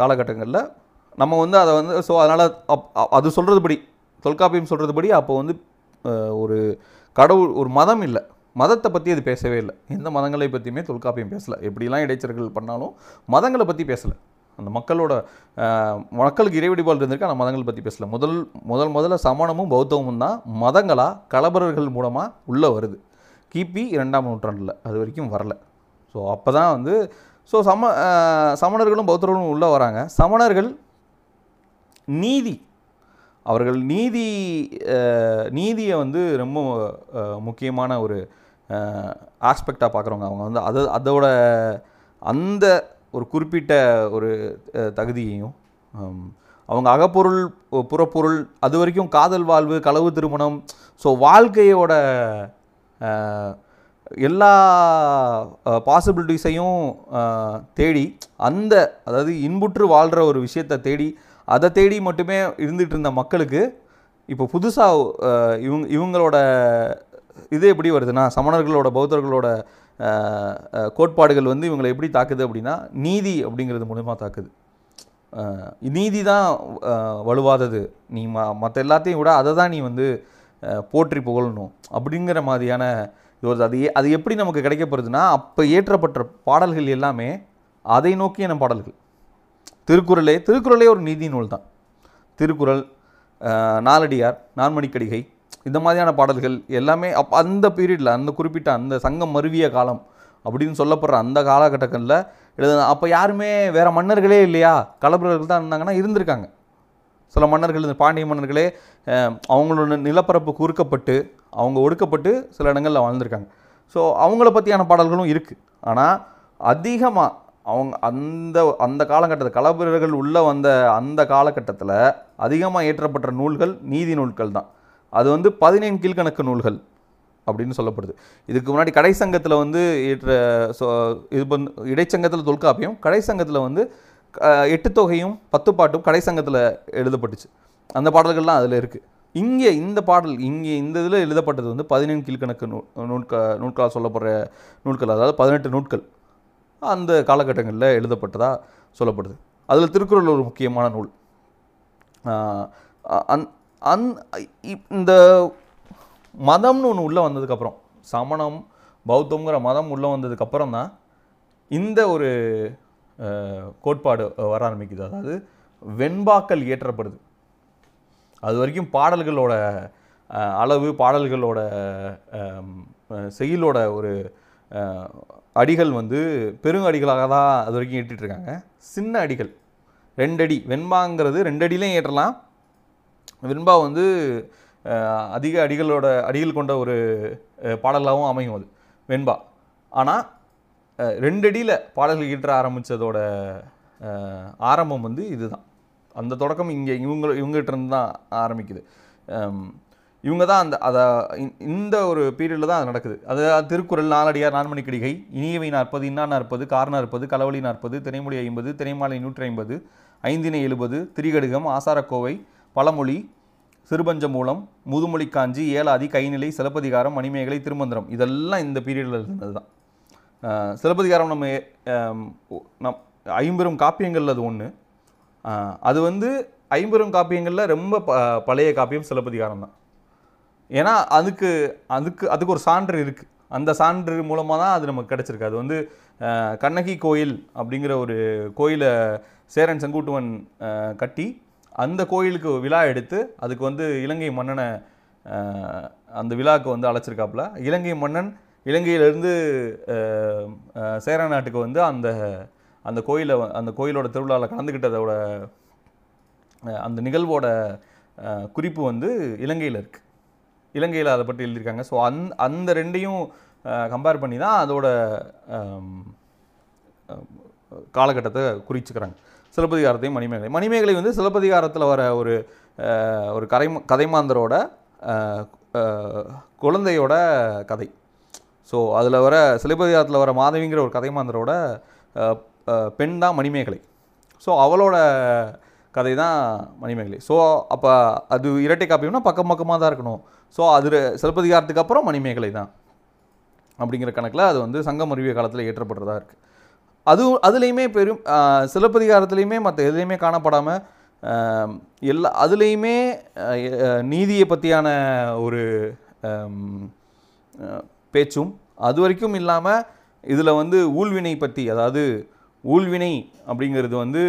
காலகட்டங்களில் நம்ம வந்து அதை வந்து ஸோ அதனால் அப் அது சொல்கிறதுபடி தொல்காப்பியம் சொல்கிறதுபடி அப்போ வந்து ஒரு கடவுள் ஒரு மதம் இல்லை. மதத்தை பற்றி அது பேசவே இல்லை. எந்த மதங்களை பற்றியுமே தொல்காப்பியம் பேசலை. எப்படிலாம் இடைச்சர்கள் பண்ணாலும் மதங்களை பற்றி பேசலை. அந்த மக்களோட மக்களுக்கு இறைவடிபால் இருந்திருக்கு அந்த மதங்கள் பற்றி பேசல. முதல் முதல் முதல்ல சமணமும் பௌத்தமும் தான் மதங்களாக கலபரர்கள் மூலமாக உள்ளே வருது. கிபி இரண்டாம் நூற்றாண்டில் அது வரைக்கும் வரல. ஸோ அப்போ தான் வந்து ஸோ சம சமணர்களும் பௌத்தர்களும் உள்ளே வராங்க. சமணர்கள் நீதி அவர்கள் நீதி நீதியை வந்து ரொம்ப முக்கியமான ஒரு ஆஸ்பெக்டாக பார்க்குறவங்க அவங்க வந்து அது அதோட அந்த ஒரு குறிப்பிட்ட ஒரு தகுதியையும் அவங்க அகப்பொருள் புறப்பொருள் அது வரைக்கும் காதல் வாழ்வு களவு திருமணம் ஸோ வாழ்க்கையோட எல்லா பாசிபிலிட்டிஸையும் தேடி அந்த அதாவது இன்புற்று வாழ்கிற ஒரு விஷயத்தை தேடி அதை தேடி மட்டுமே இருந்துகிட்டு இருந்த மக்களுக்கு இப்போ புதுசாக இவங்க இவங்களோட இது எப்படி வருதுன்னா சமணர்களோட பௌத்தர்களோட கோட்பாடுகள் வந்து இவங்களை எப்படி தாக்குது அப்படின்னா நீதி அப்படிங்கிறது மூலமாக தாக்குது. நீதி தான் வலுவாதது. நீ ம மற்ற எல்லாத்தையும் விட அதை தான் நீ வந்து போற்றி புகழணும் அப்படிங்கிற மாதிரியான இது வருது அது ஏ- அது எப்படி நமக்கு கிடைக்கப்படுதுன்னா அப்போ ஏற்றப்பட்ட பாடல்கள் எல்லாமே அதை நோக்கியான பாடல்கள். திருக்குறளே திருக்குறளே ஒரு நீதி நூல் தான். திருக்குறள் நாலடியார் நான்மணிக்கடிகை இந்த மாதிரியான பாடல்கள் எல்லாமே அப் அந்த பீரியடில் அந்த குறிப்பிட்ட அந்த சங்கம் மருவிய காலம் அப்படின்னு சொல்லப்படுற அந்த காலகட்டங்களில் எழுத அப்போ யாருமே வேறு மன்னர்களே இல்லையா? களப்பிரர்கள் தான் இருந்தாங்கன்னா இருந்திருக்காங்க. சில மன்னர்கள் இந்த பாண்டிய மன்னர்களே அவங்களோட நிலப்பரப்பு குறுக்கப்பட்டு அவங்க ஒடுக்கப்பட்டு சில இடங்களில் வாழ்ந்திருக்காங்க. ஸோ அவங்கள பற்றியான பாடல்களும் இருக்குது ஆனால் அதிகமாக அவங்க அந்த அந்த காலகட்டத்தில் களப்பிரர்கள் உள்ளே வந்த அந்த காலகட்டத்தில் அதிகமாக இயற்றப்பட்ட நூல்கள் நீதி நூல்கள் தான். அது வந்து பதினேழு கீழ்கணக்கு நூல்கள் அப்படின்னு சொல்லப்படுது. இதுக்கு முன்னாடி கடைசங்கத்தில் வந்து ஏற்ற சொ இது வந்து இடைச்சங்கத்தில் தொல்காப்பியம் கடைசங்கத்தில் வந்து எட்டு தொகையும் பத்து பாட்டும் கடைசங்கத்தில் எழுதப்பட்டுச்சு. அந்த பாடல்கள்லாம் அதில் இருக்குது இங்கே இந்த பாடல் இங்கே இந்த இதில் எழுதப்பட்டது வந்து பதினேழு கீழ்கணக்கு நூ நூற்கா நூற்கால் சொல்லப்படுற நூல்கள் அதாவது பதினெட்டு நூட்கள் அந்த காலகட்டங்களில் எழுதப்பட்டதாக சொல்லப்படுது. அதில் திருக்குறள் ஒரு முக்கியமான நூல். அந் அந் இப்- இந்த மதம்னு ஒன்று உள்ளே வந்ததுக்கப்புறம் சமணம் பௌத்தம்ங்கிற மதம் உள்ளே வந்ததுக்கப்புறம் தான் இந்த ஒரு கோட்பாடு வர ஆரம்பிக்குது. அதாவது வெண்பாக்கள் இயற்றப்படுது. அது வரைக்கும் பாடல்களோட அளவு பாடல்களோட செயலோட ஒரு அடிகள் வந்து பெருங்கடிகளாக தான் அது வரைக்கும் ஏற்றிட்டு இருக்காங்க. சின்ன அடிகள். ரெண்டடி. வெண்பாங்கிறது ரெண்டு ஏற்றலாம் வெண்பா வந்து அதிக அடிகளோட அடிகள் கொண்ட ஒரு பாடலாகவும் அமையும் அது வெண்பா. ஆனால் ரெண்டடியில் பாடல்கள் ஈற்ற ஆரம்பித்ததோட ஆரம்பம் வந்து இதுதான். அந்த தொடக்கம் இங்கே இவங்க இவங்ககிட்ட இருந்து தான் ஆரம்பிக்குது. இவங்க தான் அந்த அதை இந்த ஒரு பீரியடில் தான் அது நடக்குது. அது திருக்குறள் நாலடியார் நான்மணிக்கடிகை இனியவை நாற்பது இன்னா நாற்பது கார் நாற்பது களவழி நாற்பது திரைமொழி ஐம்பது திரைமாலை நூற்றி ஐம்பது ஐந்தினை எழுபது திரிகடுகம் ஆசாரக்கோவை பழமொழி சிறுபஞ்ச மூலம் முதுமொழி காஞ்சி ஏலாதி கைநிலை சிலப்பதிகாரம் மணிமேகலை திருமந்திரம். இதெல்லாம் இந்த பீரியடில் இருந்தது தான் சிலப்பதிகாரம் நம்ம நம் ஐம்பெரும் காப்பியங்கள் அது ஒன்று அது வந்து ஐம்பெரும் காப்பியங்களில் ரொம்ப ப பழைய காப்பியம் சிலப்பதிகாரம் தான். ஏன்னா அதுக்கு அதுக்கு அதுக்கு ஒரு சான்று இருக்குது அந்த சான்று மூலமாக தான் அது நமக்கு கிடச்சிருக்கு. அது வந்து கண்ணகி கோயில் அப்படிங்கிற ஒரு கோயிலை சேரன் செங்கூட்டுவன் கட்டி அந்த கோயிலுக்கு விழா எடுத்து அதுக்கு வந்து இலங்கை மன்னனை அந்த விழாவுக்கு வந்து அழைச்சிருக்காப்புல. இலங்கை மன்னன் இலங்கையிலேருந்து சேர நாட்டுக்கு வந்து அந்த அந்த கோயிலை அந்த கோயிலோட திருவிழாவில் கலந்துக்கிட்டதோட அந்த நிகழ்வோட குறிப்பு வந்து இலங்கையில் இருக்குது இலங்கையில் அதை பற்றி எழுதியிருக்காங்க. ஸோ அந் அந்த ரெண்டையும் கம்பேர் பண்ணி தான் அதோட காலகட்டத்தை குறிச்சுக்கிறாங்க. சிலப்பதிகாரத்தையும் மணிமேகலை மணிமேகலை வந்து சிலப்பதிகாரத்தில் வர ஒரு ஒரு கதை கதைமாந்தரோட குழந்தையோட கதை. ஸோ அதில் வர சிலப்பதிகாரத்தில் வர மாதவிங்கிற ஒரு கதைமாந்தரோட பெண் தான் மணிமேகலை. ஸோ அவளோட கதை தான் மணிமேகலை. ஸோ அப்போ அது இரட்டை காப்பியம்னா பக்கம் பக்கமாக தான் இருக்கணும். ஸோ அது சிலப்பதிகாரத்துக்கு அப்புறம் மணிமேகலை தான். அப்படிங்கிற கணக்கில் அது வந்து சங்கம் அறிவிய காலத்தில் ஏற்றப்படுறதா இருக்குது அது அதுலேயுமே பெரும் சிலப்பதிகாரத்துலேயுமே மற்ற எதுலேயுமே காணப்படாமல் எல்லா அதுலேயுமே நீதியை பற்றியான ஒரு பேச்சும் அது வரைக்கும் இல்லாமல் இதில் வந்து ஊழ்வினை பற்றி அதாவது ஊழ்வினை அப்படிங்கிறது வந்து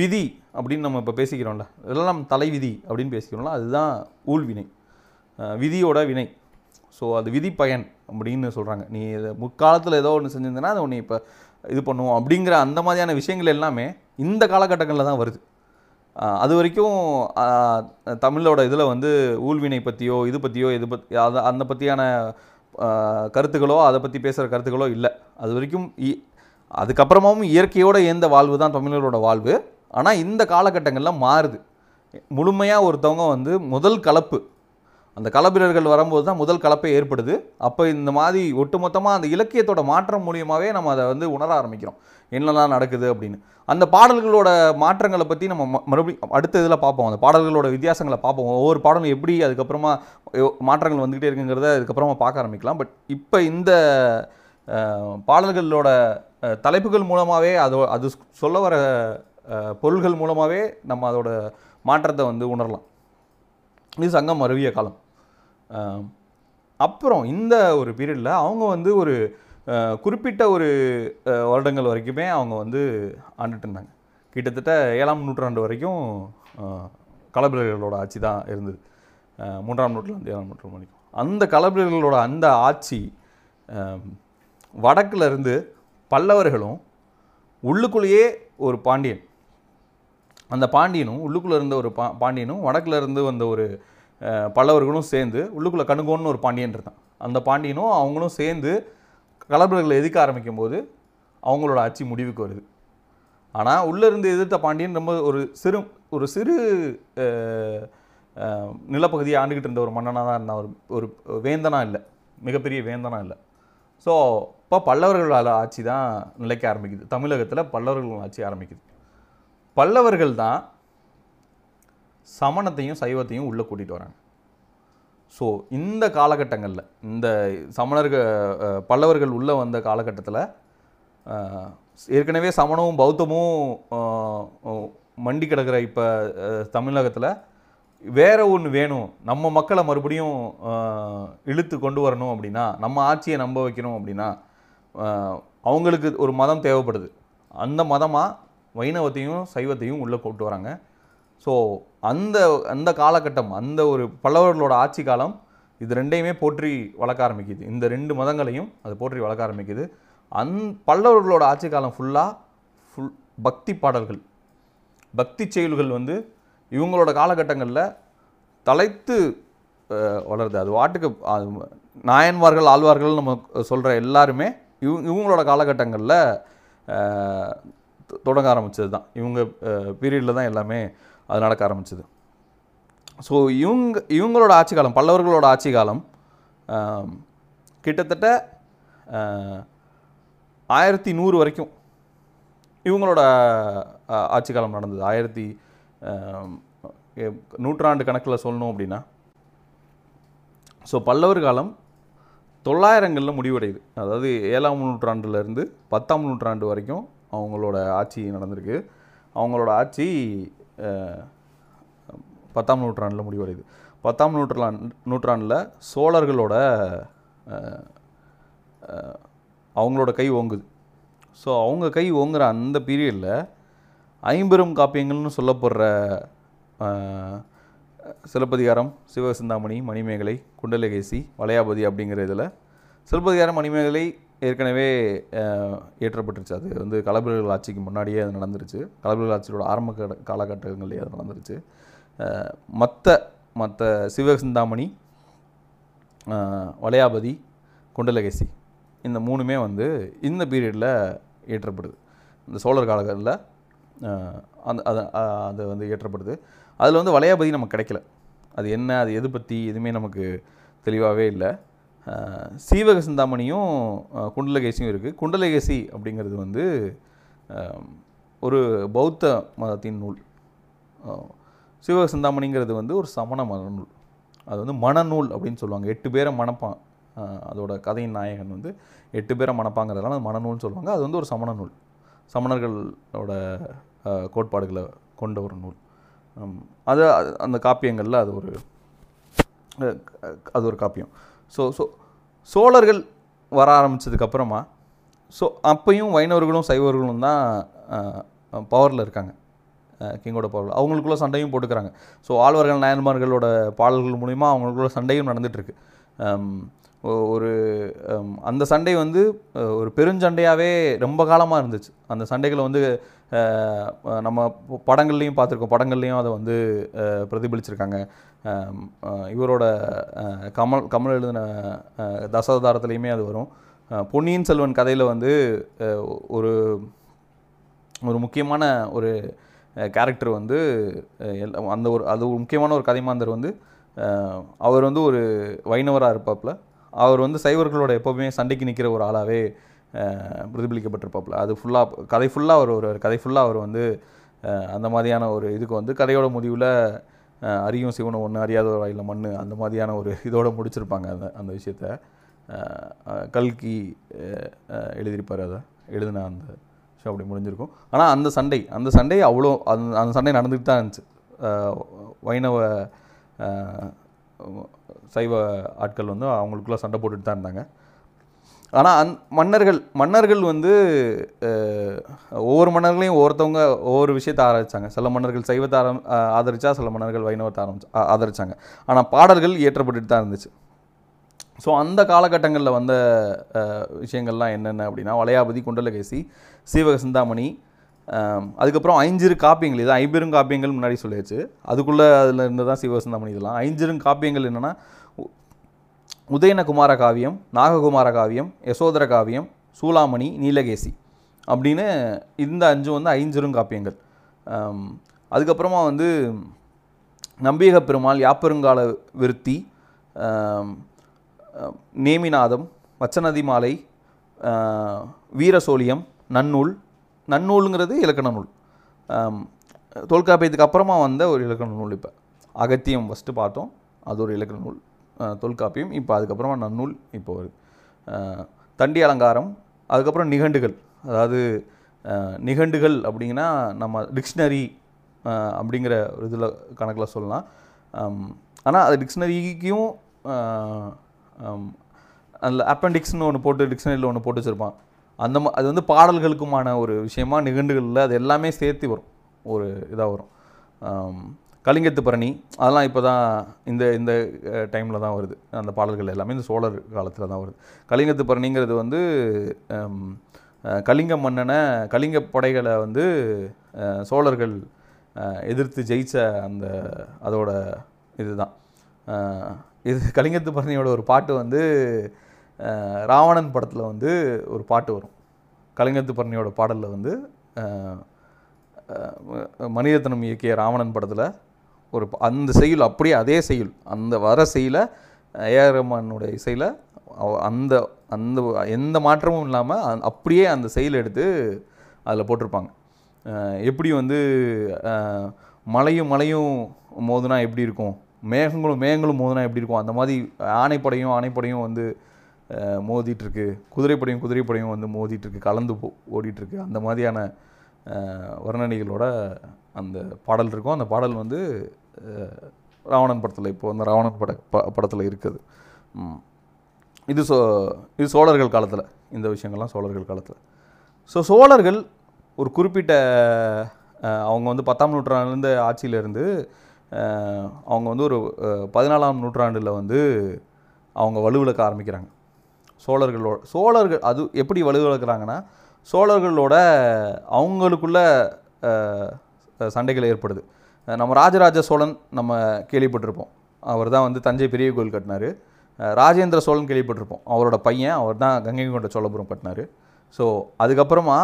விதி அப்படின்னு நம்ம இப்போ பேசிக்கிறோம்ல. இதெல்லாம் தலைவிதி அப்படின்னு பேசிக்கிறோம்ல. அதுதான் ஊழ்வினை. விதியோட வினை. ஸோ அது விதி பயன் அப்படின்னு சொல்கிறாங்க நீ இதை முற்காலத்தில் ஏதோ ஒன்று செஞ்சிருந்தனா அது உன்னை இப்போ இது பண்ணுவோம் அப்படிங்கிற அந்த மாதிரியான விஷயங்கள் எல்லாமே இந்த காலகட்டங்களில் தான் வருது. அது வரைக்கும் தமிழோட இதில் வந்து ஊழ்வினை பற்றியோ இது பற்றியோ இது பற்றி அதை அந்த பற்றியான கருத்துக்களோ அதை பற்றி பேசுகிற கருத்துக்களோ இல்லை. அது வரைக்கும் இ- அதுக்கப்புறமாவும் இயற்கையோடு இயந்த வாழ்வு தான் தமிழரோட வாழ்வு. ஆனால் இந்த காலகட்டங்களில் மாறுது. முழுமையாக ஒருத்தவங்க வந்து முதல் கலப்பு அந்த கலப்பிரர்கள் வரும்போது தான் முதல் கலப்பே ஏற்படுது. அப்போ இந்த மாதிரி ஒட்டுமொத்தமாக அந்த இலக்கியத்தோட மாற்றம் மூலியமாகவே நம்ம அதை வந்து உணர ஆரம்பிக்கிறோம். என்னெல்லாம் நடக்குது அப்படின்னு. அந்த பாடல்களோட மாற்றங்களை பற்றி நம்ம ம- மறுபடியும் அடுத்த இதில் பார்ப்போம். அந்த பாடல்களோட வித்தியாசங்களை பார்ப்போம். ஒவ்வொரு பாடலும் எப்படி அதுக்கப்புறமா மாற்றங்கள் வந்துக்கிட்டே இருக்குங்கிறத அதுக்கப்புறமா பார்க்க ஆரம்பிக்கலாம். பட் இப்போ இந்த பாடல்களோட தலைப்புகள் மூலமாகவே அதோ அது சொல்ல வர பொருள்கள் மூலமாகவே நம்ம அதோட மாற்றத்தை வந்து உணரலாம். இது சங்கம் அருவிய காலம். அப்புறம் இந்த ஒரு பீரியடில் அவங்க வந்து ஒரு குறிப்பிட்ட ஒரு வருடங்கள் வரைக்குமே அவங்க வந்து ஆண்டுட்டு இருந்தாங்க. கிட்டத்தட்ட ஏழாம் நூற்றாண்டு வரைக்கும் அஹ், களப்பிரர்களோட ஆட்சி தான் இருந்தது. மூன்றாம் நூற்றாண்டு ஏழாம் நூற்றாண்டு வரைக்கும். அந்த களப்பிரர்களோட அந்த ஆட்சி அஹ், இருந்து பல்லவர்களும் உள்ளுக்குள்ளேயே ஒரு பாண்டியன். அந்த பாண்டியனும் உள்ளுக்குள்ளே இருந்த ஒரு பா பாண்டியனும் வடக்குல இருந்து வந்த ஒரு பல்லவர்களும் சேர்ந்து உள்ளுக்குள்ளே கணுகோன்னு ஒரு பாண்டியன் இருந்தான். அந்த பாண்டியனும் அவங்களும் சேர்ந்து கலப்பர்களை எதிர்க்க ஆரம்பிக்கும் போது அவங்களோட ஆட்சி முடிவுக்கு வருது. ஆனால் உள்ளே இருந்து எதிர்த்த பாண்டியன் ரொம்ப ஒரு சிறு ஒரு சிறு நிலப்பகுதியை ஆண்டுகிட்டு இருந்த ஒரு மன்னனாக தான் இருந்தான். ஒரு ஒரு வேந்தனாக இல்லை. மிகப்பெரிய வேந்தனாக இல்லை. ஸோ இப்போ பல்லவர்களால் ஆட்சி தான் நிலைக்க ஆரம்பிக்குது. தமிழகத்தில் பல்லவர்கள் ஆட்சி ஆரம்பிக்குது. பல்லவர்கள் தான் சமணத்தையும் சைவத்தையும் உள்ளே கூட்டிகிட்டு வராங்க. ஸோ இந்த காலகட்டங்களில் இந்த சமணர்கள் பல்லவர்கள் உள்ளே வந்த காலகட்டத்தில் ஏற்கனவே சமணமும் பௌத்தமும் மண்டி கிடக்கிற இப்போ தமிழகத்தில் வேறு ஒன்று வேணும். நம்ம மக்களை மறுபடியும் இழுத்து கொண்டு வரணும் அப்படின்னா நம்ம ஆட்சியை நம்ப வைக்கணும் அப்படின்னா அவங்களுக்கு ஒரு மதம் தேவைப்படுது. அந்த மதமாக வைணவத்தையும் சைவத்தையும் உள்ளே கூப்பிட்டு வராங்க. ஸோ அந்த அந்த காலகட்டம் அந்த ஒரு பல்லவர்களோட ஆட்சி காலம் இது ரெண்டையுமே போற்றி வளர்க்க ஆரம்பிக்குது. இந்த ரெண்டு மதங்களையும் அது போற்றி வளர்க்க ஆரம்பிக்குது. அந் பல்லவர்களோட ஆட்சி காலம் ஃபுல்லாக ஃபுல் பக்தி பாடல்கள். பக்தி செயல்கள் வந்து இவங்களோட காலகட்டங்களில் தலைத்து வளருது. அது வாட்டுக்கு அது நாயன்மார்கள் ஆழ்வார்கள் நம்ம சொல்கிற எல்லாருமே இவ இவங்களோட காலகட்டங்களில் தொடங்க ஆரம்பித்தது தான் இவங்க பீரியடில் தான் எல்லாமே அது நடக்க ஆரம்பிச்சது. ஸோ இவங்க இவங்களோட ஆட்சி காலம் பல்லவர்களோட ஆட்சி காலம் கிட்டத்தட்ட ஆயிரத்தி நூறு வரைக்கும் இவங்களோட ஆட்சி காலம் நடந்தது. ஆயிரத்தி எ- நூற்றாண்டு கணக்கில் சொல்லணும் அப்படின்னா ஸோ பல்லவர் காலம் தொள்ளாயிரங்களில் முடிவடையுது. அதாவது ஏழாம் நூற்றாண்டுலேருந்து பத்தாம் நூற்றாண்டு வரைக்கும் அவங்களோட ஆட்சி நடந்திருக்கு. அவங்களோட ஆட்சி பத்தாம் நூற்றாண்டில் முடிவடையுது. பத்தாம் நூற்றாண்டு நூற்றாண்டில் சோழர்களோட அவங்களோட கை ஓங்குது. ஸோ அவங்க கை ஓங்குற அந்த பீரியடில் ஐம்பெரும் காப்பியங்கள்னு சொல்லப்படுற சிலப்பதிகாரம் சிவசிந்தாமணி மணிமேகலை குண்டலகேசி வளையாபதி அப்படிங்கிற இதில் சிலப்பதிகாரம் மணிமேகலை ஏற்கனவே ஏற்றப்பட்டுருச்சு அது வந்து கலபிரர்கள் ஆட்சிக்கு முன்னாடியே அது நடந்துருச்சு. கலபிரர்கள் ஆட்சியோட ஆரம்ப காலகட்டங்கள்லேயே அது நடந்துருச்சு. மற்ற மற்ற சிவசிந்தாமணி வளையாபதி குண்டலகேசி இந்த மூணுமே வந்து இந்த பீரியடில் ஏற்றப்படுது இந்த சோழர் காலகட்டத்தில் அந்த அது அது வந்து ஏற்றப்படுது அதில் வந்து வளையாபதி நமக்கு கிடைக்கல. அது என்ன அது எது பற்றி எதுவுமே நமக்கு தெளிவாகவே இல்லை. சீவக சிந்தாமணியும் குண்டலகேசியும் இருக்குது குண்டலகேசி அப்படிங்கிறது வந்து ஒரு பௌத்த மதத்தின் நூல். சீவக சிந்தாமணிங்கிறது வந்து ஒரு சமண மத நூல். அது வந்து மணநூல் அப்படின்னு சொல்லுவாங்க. எட்டு பேரை மணப்பான் அதோட கதையின் நாயகன் வந்து எட்டு பேரை மணப்பாங்கிறதுனால அது மணநூல்னு சொல்லுவாங்க. அது வந்து ஒரு சமண நூல். சமணர்களோட கோட்பாடுகளை கொண்ட ஒரு நூல். அது அந்த காப்பியங்களில் அது ஒரு அது ஒரு காப்பியம். ஸோ ஸோ சோழர்கள் வர ஆரம்பித்ததுக்கப்புறமா ஸோ அப்பையும் வைணவர்களும் சைவர்களும் தான் பவரில் இருக்காங்க. கிங்கோட பவரில் அவங்களுக்குள்ள சண்டையும் போட்டுக்கிறாங்க. ஸோ ஆழ்வார்கள் நாயன்மார்களோட பாடல்கள் மூலிமா அவங்களுக்குள்ள சண்டையும் நடந்துகிட்ருக்கு ஒரு அந்த சண்டை வந்து ஒரு பெருஞ்சண்டையாகவே ரொம்ப காலமாக இருந்துச்சு. அந்த சண்டைகளை வந்து நம்ம படங்கள்லையும் பார்த்துருக்கோம். படங்கள்லையும் அதை வந்து பிரதிபலிச்சிருக்காங்க. இவரோட கமல் கமல் எழுதின அஹ், தசாவதாரத்துலேயுமே அது வரும். பொன்னியின் செல்வன் கதையில் வந்து ஒரு ஒரு முக்கியமான ஒரு கேரக்டர் வந்து அந்த ஒரு அது ஒரு முக்கியமான ஒரு கதைமாந்தர் வந்து அவர் வந்து ஒரு வைணவராக இருப்பாப்புல. அவர் வந்து சைவர்களோட எப்போவுமே சண்டைக்கு நிற்கிற ஒரு ஆளாகவே பிரதிபலிக்கப்பட்டிருப்பாப்புல. அது ஃபுல்லாக கதை ஃபுல்லாக அவர் ஒரு கதை ஃபுல்லாக அவர் வந்து அந்த மாதிரியான ஒரு இதுக்கு வந்து கதையோட முடிவில் அரியும் சிவனும் ஒன்று அறியாத ஒரு வாயில மண் அந்த மாதிரியான ஒரு இதோடு முடிச்சிருப்பாங்க அந்த அந்த விஷயத்த. கல்கி எழுதியிருப்பார் அதை எழுதின அந்த விஷயம் அப்படி முடிஞ்சிருக்கும். ஆனால் அந்த சண்டை அந்த சண்டை அவ்வளோ அந்த அந்த சண்டை நடந்துக்கிட்டு தான் இருந்துச்சு. வைணவ சைவ ஆட்கள் வந்து அவங்களுக்குள்ளே சண்டை போட்டுட்டு தான் இருந்தாங்க. ஆனால் அந் மன்னர்கள் மன்னர்கள் வந்து ஒவ்வொரு மன்னர்களையும் ஒவ்வொருத்தவங்க ஒவ்வொரு விஷயத்தை ஆதரிச்சாங்க சில மன்னர்கள் சைவத்தை ஆரம் ஆதரித்தா சில மன்னர்கள் வைணவத்தை ஆரம்பிச்சு ஆதரித்தாங்க ஆனால் பாடல்கள் இயற்றப்பட்டுட்டு தான் இருந்துச்சு. ஸோ அந்த காலகட்டங்களில் வந்த விஷயங்கள்லாம் என்னென்ன அப்படின்னா வளையாபதி குண்டலகேசி சீவக சிந்தாமணி அதுக்கப்புறம் ஐஞ்சிறு காப்பியங்கள். இது ஐம்பெரும் காப்பியங்கள் முன்னாடி சொல்லியாச்சு. அதுக்குள்ளே அதில் இருந்து தான் சிவசிந்தாமணி இதெல்லாம். ஐஞ்சிறும் காப்பியங்கள் என்னென்னா உதயனகுமார காவியம் நாககுமார காவியம் யசோதர காவியம் சூளாமணி நீலகேசி அப்படின்னு இந்த அஞ்சும் வந்து ஐஞ்சிறுங்காப்பியங்கள் அதுக்கப்புறமா வந்து நம்பியக பெருமாள் யாப்பெருங்கால விருத்தி நேமிநாதம் வச்சநதி மாலை வீரசோழியம் நன்னூல் நன்னூலுங்கிறது இலக்கண நூல். தொல்காப்பியத்துக்கு அப்புறமா வந்த ஒரு இலக்கண நூல் இப்போ. அகத்தியம் ஃபஸ்ட்டு பார்த்தோம் அது ஒரு இலக்கண நூல். தொல்காப்பியம் இப்போ அதுக்கப்புறமா நன்னூல் இப்போ வருது தண்டி அலங்காரம் அதுக்கப்புறம் நிகண்டுகள். அதாவது நிகண்டுகள் அப்படிங்கன்னா நம்ம டிக்ஷனரி அப்படிங்கிற ஒரு இதில் கணக்கில் சொல்லலாம். ஆனால் அது டிக்ஷனரிக்கும் அதில் அப்பெண்டிக்ஸ்னு ஒன்று போட்டு டிக்ஷனரியில் ஒன்று போட்டு வச்சுருப்பான். அந்த மா அது வந்து பாடல்களுக்குமான ஒரு விஷயமா நிகண்டுகளில் அது எல்லாமே சேர்த்து வரும். ஒரு இதாக வரும். கலிங்கத்து பரணி அதெல்லாம் இப்போ தான் இந்த இந்த டைமில் தான் வருது. அந்த பாடல்கள் எல்லாமே இந்த சோழர் காலத்தில் தான் வருது. கலிங்கத்து பரணிங்கிறது வந்து கலிங்க மன்னனை கலிங்க படைகளை வந்து சோழர்கள் எதிர்த்து ஜெயிச்ச அந்த அதோட இதுதான். தான் இது கலிங்கத்து பரணியோட ஒரு பாட்டு வந்து ராவணன் படத்தில் வந்து ஒரு பாட்டு வரும். கலிங்கத்து பரணியோட பாடலில் வந்து மணிரத்னம் இயக்கிய ராவணன் படத்தில் ஒரு அந்த செய்யுள் அப்படியே அதே செய்யுள் அந்த வர செய்யுள ஏஆர் ரஹ்மானுடைய இசையில் அந்த அந்த எந்த மாற்றமும் இல்லாமல் அப்படியே அந்த செயல் எடுத்து அதில் போட்டிருப்பாங்க. எப்படி வந்து மலையும் மலையும் மோதுனா எப்படி இருக்கும்? மேகங்களும் மேகங்களும் மோதுனா எப்படி இருக்கும்? அந்த மாதிரி ஆணைப்படையும் ஆணைப்படையும் வந்து மோதிட்டுருக்கு. குதிரைப்படையும் குதிரைப்படையும் வந்து மோதிட்டுருக்கு. கலந்து போ ஓடிட்டுருக்கு. அந்த மாதிரியான வர்ணனைகளோட அந்த பாடல் இருக்கும். அந்த பாடல் வந்து ராவணன் படத்தில் இப்போ வந்து ராவணன் பட ப படத்தில் இருக்குது. இது சோ இது சோழர்கள் காலத்தில் இந்த விஷயங்கள்லாம் சோழர்கள் காலத்தில். ஸோ சோழர்கள் ஒரு குறிப்பிட்ட அவங்க வந்து பத்தாம் நூற்றாண்டுலேருந்து ஆட்சியிலேருந்து அவங்க வந்து ஒரு பதினாலாம் நூற்றாண்டில் வந்து அவங்க வலுவிழக்க ஆரம்பிக்கிறாங்க. சோழர்களோட சோழர்கள் அது எப்படி வலுவிழக்கிறாங்கன்னா சோழர்களோட அவங்களுக்குள்ள சண்டைகள் ஏற்படுது. நம்ம ராஜராஜ சோழன் நம்ம கேள்விப்பட்டிருப்போம். அவர் தான் வந்து தஞ்சை பெரிய கோயில் கட்டினார். ராஜேந்திர சோழன் கேள்விப்பட்டிருப்போம். அவரோட பையன் அவர் தான் கங்கை கொண்ட சோழபுரம் கட்டினார். ஸோ அதுக்கப்புறமா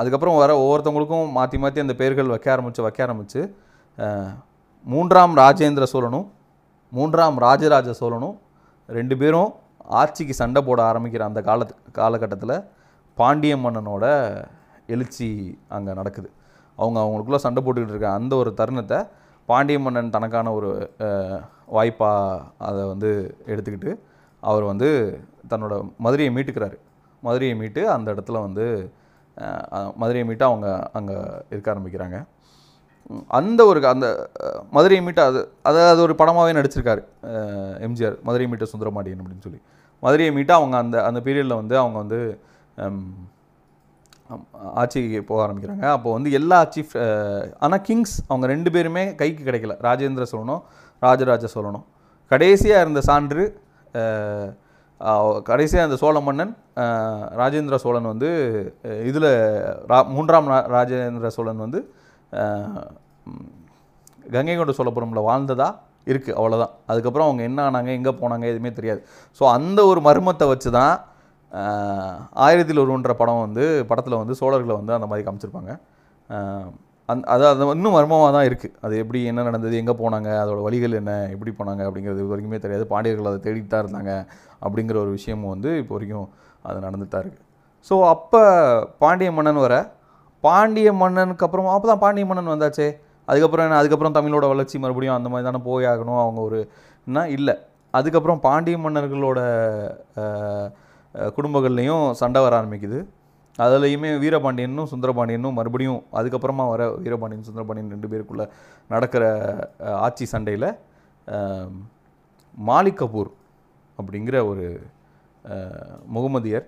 அதுக்கப்புறம் வர ஒவ்வொருத்தவங்களுக்கும் மாற்றி மாற்றி அந்த பேர்கள் வைக்க ஆரம்பித்து வைக்க ஆரம்பித்து மூன்றாம் ராஜேந்திர சோழனும் மூன்றாம் ராஜராஜ சோழனும் ரெண்டு பேரும் ஆட்சிக்கு சண்டை போட ஆரம்பிக்கிற அந்த காலத்து காலகட்டத்தில் பாண்டிய மன்னனோட எழுச்சி அங்கே நடக்குது. அவங்க அவங்களுக்குள்ளே சண்டை போட்டுக்கிட்டு இருக்க அந்த ஒரு தருணத்தை பாண்டிய மன்னன் தனக்கான ஒரு வாய்ப்பாக அதை வந்து எடுத்துக்கிட்டு அவர் வந்து தன்னோட மதுரையை மீட்டுக்கிறாரு. மதுரையை மீட்டு அந்த இடத்துல வந்து மதுரையை மீட்டு அவங்க அங்கே இருக்க ஆரம்பிக்கிறாங்க. அந்த ஒரு அந்த மதுரையை மீட்டு அது அதை அது ஒரு படமாகவே நடிச்சிருக்காரு எம்ஜிஆர். மதுரை மீட்ட சுந்தரமாடியன் அப்படின்னு சொல்லி. மதுரையை மீட்டு அவங்க அந்த அந்த பீரியடில் வந்து அவங்க வந்து ஆட்சிக்கு போக ஆரம்பிக்கிறாங்க. அப்போ வந்து எல்லா சீஃப் ஆனால் கிங்ஸ் அவங்க ரெண்டு பேருமே கைக்கு கிடைக்கல. ராஜேந்திர சோழனும் ராஜராஜ சோழனும். கடைசியாக இருந்த சான்று கடைசியாக அந்த சோழ மன்னன் ராஜேந்திர சோழன் வந்து இதில் ரா மூன்றாம் ராஜேந்திர சோழன் வந்து கங்கை கொண்ட சோழபுரமில் வாழ்ந்ததா இருக்குது அவ்வளோதான் அதுக்கப்புறம் அவங்க என்ன ஆனாங்க எங்கே போனாங்க எதுவுமே தெரியாது. ஸோ அந்த ஒரு மர்மத்தை வச்சு தான் ஆயிரத்தில் ஒருவன்ற படம் வந்து படத்தில் வந்து சோழர்களை வந்து அந்த மாதிரி காமிச்சிருப்பாங்க. அந் அது அது இன்னும் மர்மமாக தான் இருக்குது அது எப்படி என்ன நடந்தது எங்கே போனாங்க அதோடய வழிகள் என்ன எப்படி போனாங்க அப்படிங்கிறது வரைக்குமே தெரியாது. பாண்டியர்கள் அதை தேடிட்டு தான் இருந்தாங்க அப்படிங்கிற ஒரு விஷயமும் வந்து இப்போ வரைக்கும் அது நடந்துட்டு தான் இருக்குது ஸோ அப்போ பாண்டிய மன்னன் வர பாண்டிய மன்னனுக்கு அப்புறம் அப்போ தான் பாண்டிய மன்னன் வந்தாச்சே. அதுக்கப்புறம் என்ன அதுக்கப்புறம் தமிழோட வளர்ச்சி மறுபடியும் அந்த மாதிரி தானே போய் ஆகணும் அவங்க ஒரு என்ன இல்லை. அதுக்கப்புறம் பாண்டிய மன்னர்களோட குடும்பங்கள்லேயும் சண்டை வர ஆரம்பிக்குது. அதுலேயுமே வீரபாண்டியனும் சுந்தரபாண்டியனும் மறுபடியும் அதுக்கப்புறமா வர வீரபாண்டியன் சுந்தரபாண்டியன் ரெண்டு பேருக்குள்ளே நடக்கிற ஆட்சி சண்டையில் மாலிக் கபூர் அப்படிங்கிற ஒரு முகமதியர்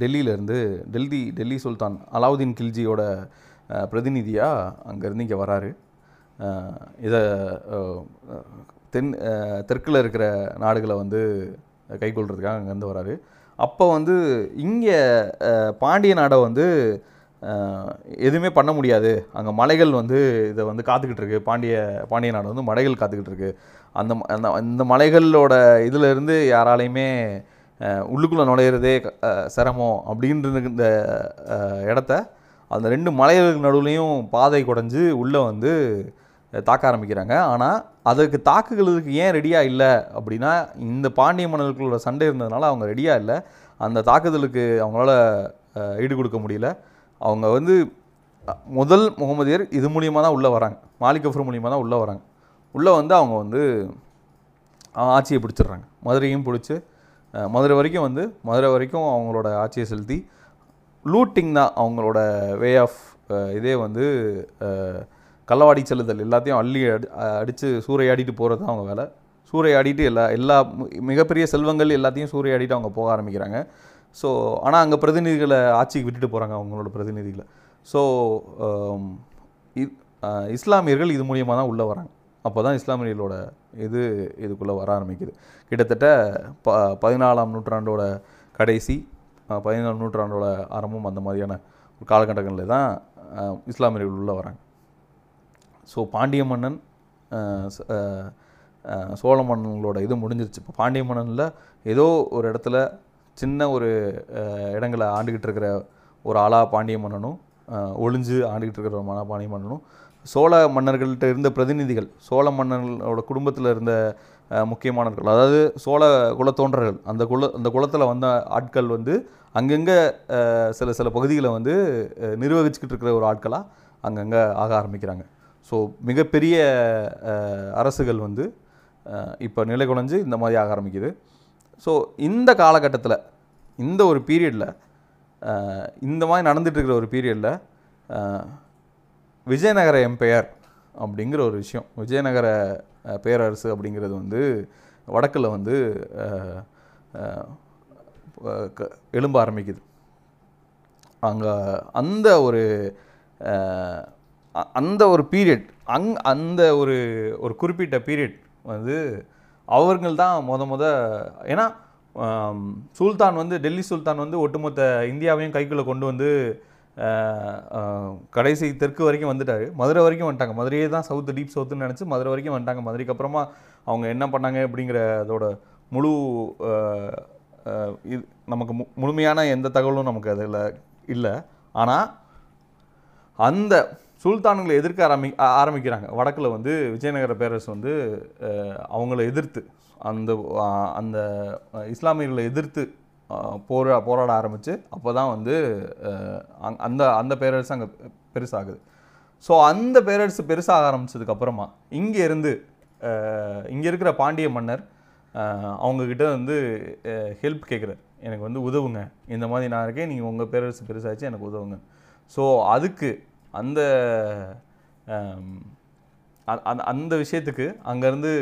டெல்லியிலேருந்து டெல்லி டெல்லி சுல்தான் அலாவுதீன் கில்ஜியோட பிரதிநிதியாக அங்கேருந்து இங்கே வராரு. இதை தென் தெற்கில் இருக்கிற நாடுகளை வந்து கைக்கொள்றதுக்காக அங்கேருந்து வராரு. அப்போ வந்து இங்கே பாண்டிய நாடை வந்து எதுவுமே பண்ண முடியாது. அங்கே மலைகள் வந்து இதை வந்து காத்துக்கிட்டு இருக்கு. பாண்டிய பாண்டிய நாடு வந்து மலைகள் காத்துக்கிட்டு இருக்கு. அந்த ம- அந்த இந்த மலைகளோட இதிலிருந்து யாராலையுமே உள்ளுக்குள்ளே நுழையிறதே சிரமம் அப்படின்ற இந்த இடத்த அந்த ரெண்டு மலைகளுக்கு நடுவுலையும் பாதை குடைஞ்சு உள்ளே வந்து தாக்க ஆரம்பிக்கிறாங்க. ஆனால் அதுக்கு தாக்குகளுக்கு ஏன் ரெடியாக இல்லை? அப்படின்னா இந்த பாண்டிய மன்னர்களுக்குள்ள சண்டை இருந்ததுனால அவங்க ரெடியாக இல்லை. அந்த தாக்குதலுக்கு அவங்களால ஈடு கொடுக்க முடியல. அவங்க வந்து முதல் முகமதியர் இது மூலியமாக தான் உள்ளே வராங்க. மாலிக் மூலியமாக தான் உள்ளே வராங்க. உள்ளே வந்து அவங்க வந்து ஆட்சியை பிடிச்சிடுறாங்க. மதுரையும் பிடிச்சி மதுரை வரைக்கும் வந்து மதுரை வரைக்கும் அவங்களோட ஆட்சியை செலுத்தி லூட்டிங் தான் அவங்களோட வே ஆஃப் இதே வந்து கள்ளவாடி செல்லுதல் எல்லாத்தையும் அள்ளி அடி அடித்து சூறையாடிட்டு போகிறது தான் அவங்க வேலை. சூறையாடிட்டு எல்லா எல்லா மி- மிகப்பெரிய செல்வங்கள் எல்லாத்தையும் சூறையாடிட்டு அவங்க போக ஆரம்பிக்கிறாங்க. ஸோ ஆனால் அங்கே பிரதிநிதிகளை ஆட்சிக்கு விட்டுட்டு போகிறாங்க அவங்களோட பிரதிநிதிகளை. ஸோ um, இஸ்லாமியர்கள் இது மூலியமாக தான் உள்ளே வராங்க. அப்போ தான் இஸ்லாமியர்களோட இது இதுக்குள்ளே வர ஆரம்பிக்குது. கிட்டத்தட்ட ப பதினாலாம் நூற்றாண்டோட கடைசி பதினாலாம் நூற்றாண்டோட ஆரம்பம் அந்த மாதிரியான ஒரு காலகட்டங்களில் தான் இஸ்லாமியர்கள் உள்ளே வராங்க. ஸோ பாண்டிய மன்னன் ச- சோழ மன்னங்களோட இது முடிஞ்சிருச்சு. இப்போ பாண்டிய மன்னனில் ஏதோ ஒரு இடத்துல சின்ன ஒரு uh, இடங்களை ஆண்டுக்கிட்டு இருக்கிற ஒரு ஆளா பாண்டிய மன்னனும் uh, ஒளிஞ்சு ஆண்டுக்கிட்டு இருக்கிற ஒரு மன பாண்டிய மன்னனும் சோழ மன்னர்கள்ட்ட இருந்த பிரதிநிதிகள் சோழ மன்னர்களோட குடும்பத்தில் இருந்த uh, முக்கியமானவர்கள் அதாவது சோழ குலத்தோன்றர்கள் அந்த குல அந்த குலத்தில் வந்த ஆட்கள் வந்து அங்கங்கே சில சில பகுதிகளை வந்து நிர்வகிச்சுக்கிட்டு இருக்கிற ஒரு ஆட்களாக அங்கங்கே ஆக ஆரம்பிக்கிறாங்க. ஸோ மிகப்பெரிய அரசுகள் வந்து இப்போ நிலை குலைஞ்சு இந்த மாதிரி ஆக ஆரம்பிக்குது. ஸோ இந்த காலகட்டத்தில் இந்த ஒரு பீரியடில் இந்த மாதிரி நடந்துகிட்ருக்கிற இருக்கிற ஒரு பீரியடில் விஜயநகர எம்பையர் அப்படிங்கிற ஒரு விஷயம் விஜயநகர பேரரசு அப்படிங்கிறது வந்து வடக்கில் வந்து க- எழும்ப ஆரம்பிக்குது. அங்கே அந்த ஒரு அந்த ஒரு பீரியட் அங் அந்த ஒரு ஒரு குறிப்பிட்ட பீரியட் வந்து அவர்கள் தான் முத முத ஏன்னா சுல்தான் வந்து டெல்லி சுல்தான் வந்து ஒட்டுமொத்த இந்தியாவையும் கைக்குள்ளே கொண்டு வந்து கடைசி தெற்கு வரைக்கும் வந்துட்டார். மதுரை வரைக்கும் வந்துட்டாங்க. மதுரையே தான் சவுத்து டீப் சவுத்துன்னு நினச்சி மதுரை வரைக்கும் வந்துட்டாங்க. மதுரைக்கு அப்புறமா அவங்க என்ன பண்ணாங்க அப்படிங்கிற அதோட முழு இது நமக்கு மு முழுமையான எந்த தகவலும் நமக்கு அதில் இல்லை. ஆனால் அந்த சுல்தான்களை எதிர்க்க ஆரம்பி ஆரம்பிக்கிறாங்க. வடக்கில் வந்து விஜயநகர பேரரசு வந்து அவங்கள எதிர்த்து அந்த அந்த இஸ்லாமியர்களை எதிர்த்து போரா போராட ஆரம்பித்து அப்போ தான் வந்து அந்த அந்த பேரரசு அங்கே பெருசாகுது. ஸோ அந்த பேரரசு பெருசாக ஆரம்பித்ததுக்கப்புறமா இங்கே இருந்து இங்கே இருக்கிற பாண்டிய மன்னர் அவங்கக்கிட்ட வந்து ஹெல்ப் கேட்குறாரு எனக்கு வந்து உதவுங்க. இந்த மாதிரி நான் இருக்கேன். நீங்கள் உங்கள் பேரரசு பெருசாச்சு எனக்கு உதவுங்க. ஸோ அதுக்கு அந்த அந்த- அந்த விஷயத்துக்கு அங்கேருந்து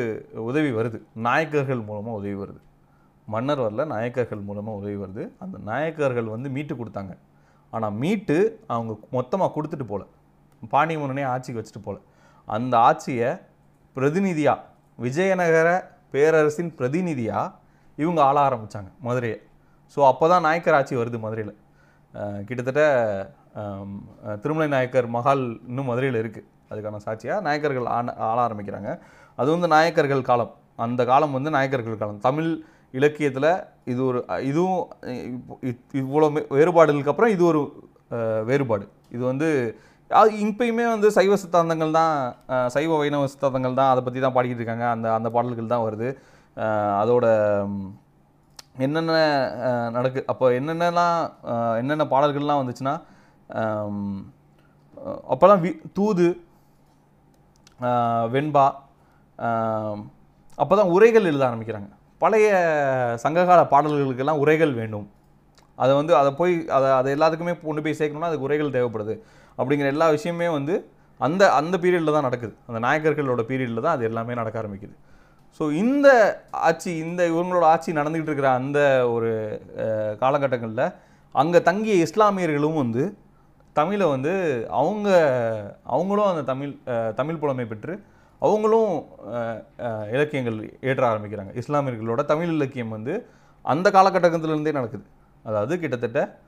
உதவி வருது. நாயக்கர்கள் மூலமாக உதவி வருது. மன்னர் வரல நாயக்கர்கள் மூலமாக உதவி வருது. அந்த நாயக்கர்கள் வந்து மீட்டு கொடுத்தாங்க. ஆனால் மீட்டு அவங்க மொத்தமாக கொடுத்துட்டு போகல பாணி மன்னனே ஆட்சிக்கு வச்சுட்டு போகல அந்த ஆட்சியை பிரதிநிதியாக விஜயநகர பேரரசின் பிரதிநிதியாக இவங்க ஆள ஆரம்பித்தாங்க மதுரையை. ஸோ அப்போ தான் நாயக்கர் ஆட்சி வருது மதுரையில். கிட்டத்தட்ட திருமலை நாயக்கர் மகால் இன்னும் மதுரையில் இருக்குது அதுக்கான சாட்சியாக நாயக்கர்கள் ஆன ஆள ஆரம்பிக்கிறாங்க. அது வந்து நாயக்கர்கள் காலம். அந்த காலம் வந்து நாயக்கர்கள் காலம். தமிழ் இலக்கியத்தில் இது ஒரு இதுவும் இவ்வளோ வேறுபாடுகளுக்கு அப்புறம் இது ஒரு வேறுபாடு. இது வந்து இப்பயுமே வந்து சைவ சித்தாந்தங்கள் தான் சைவ வைணவ சித்தாந்தங்கள் தான் அதை பற்றி தான் பாடிக்கிட்டு இருக்காங்க. அந்த அந்த பாடல்கள் தான் வருது. அதோட என்னென்ன நடக்கு அப்போ என்னென்னலாம் என்னென்ன பாடல்கள்லாம் வந்துச்சுன்னா அப்போல்லாம் வி தூது வெண்பா அப்போ தான் உரைகள் எழுத ஆரம்பிக்கிறாங்க. பழைய சங்ககால பாடல்களுக்கெல்லாம் உரைகள் வேண்டும். அதை வந்து அதை போய் அதை அதை எல்லாத்துக்குமே கொண்டு போய் சேர்க்கணும்னா அதுக்கு உரைகள் தேவைப்படுது. அப்படிங்கிற எல்லா விஷயமே வந்து அந்த அந்த பீரியடில் தான் நடக்குது. அந்த நாயக்கர்களோட பீரியடில் தான் அது எல்லாமே நடக்க ஆரம்பிக்குது. ஸோ இந்த ஆட்சி இந்த இவங்களோட ஆட்சி நடந்துக்கிட்டு இருக்கிற அந்த ஒரு காலகட்டங்களில் அங்கே தங்கிய இஸ்லாமியர்களும் வந்து தமிழை வந்து அவங்க அவங்களும் அந்த தமிழ் தமிழ் புலமை பெற்று அவங்களும் இலக்கியங்கள் ஏற்ற ஆரம்பிக்கிறாங்க. இஸ்லாமியர்களோட தமிழ் இலக்கியம் வந்து அந்த காலகட்டத்திலேருந்தே நடக்குது. அதாவது கிட்டத்தட்ட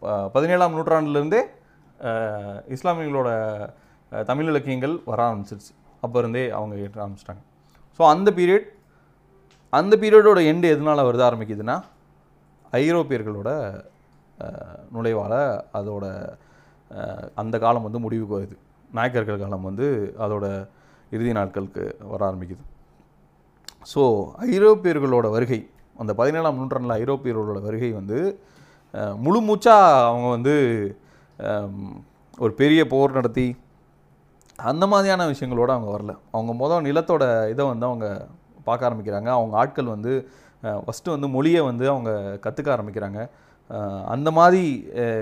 ப- பதினேழாம் நூற்றாண்டுலேருந்தே இஸ்லாமியர்களோட தமிழ் இலக்கியங்கள் வர ஆரம்பிச்சிருச்சு. அப்போ இருந்தே அவங்க ஏற்ற ஆரம்பிச்சிட்டாங்க. ஸோ அந்த பீரியட் அந்த பீரியடோட எண்டு எதனால் வருது ஆரம்பிக்குதுன்னா ஐரோப்பியர்களோட நுழைவால் அதோட அந்த காலம் வந்து முடிவுக்கு வருது. நாயக்கர்கள் காலம் வந்து அதோட இறுதி நாட்களுக்கு வர ஆரம்பிக்குது. ஸோ ஐரோப்பியர்களோட வருகை அந்த பதினேழாம் நூற்றாண்டில் ஐரோப்பியர்களோட வருகை வந்து முழு மூச்சாக அவங்க வந்து ஒரு பெரிய போர் நடத்தி அந்த மாதிரியான விஷயங்களோட அவங்க வரல. அவங்க மொதல் நிலத்தோட இதை வந்து அவங்க பார்க்க ஆரம்பிக்கிறாங்க. அவங்க ஆட்கள் வந்து ஃபஸ்ட்டு வந்து மொழியை வந்து அவங்க கற்றுக்க ஆரம்பிக்கிறாங்க. அந்த மாதிரி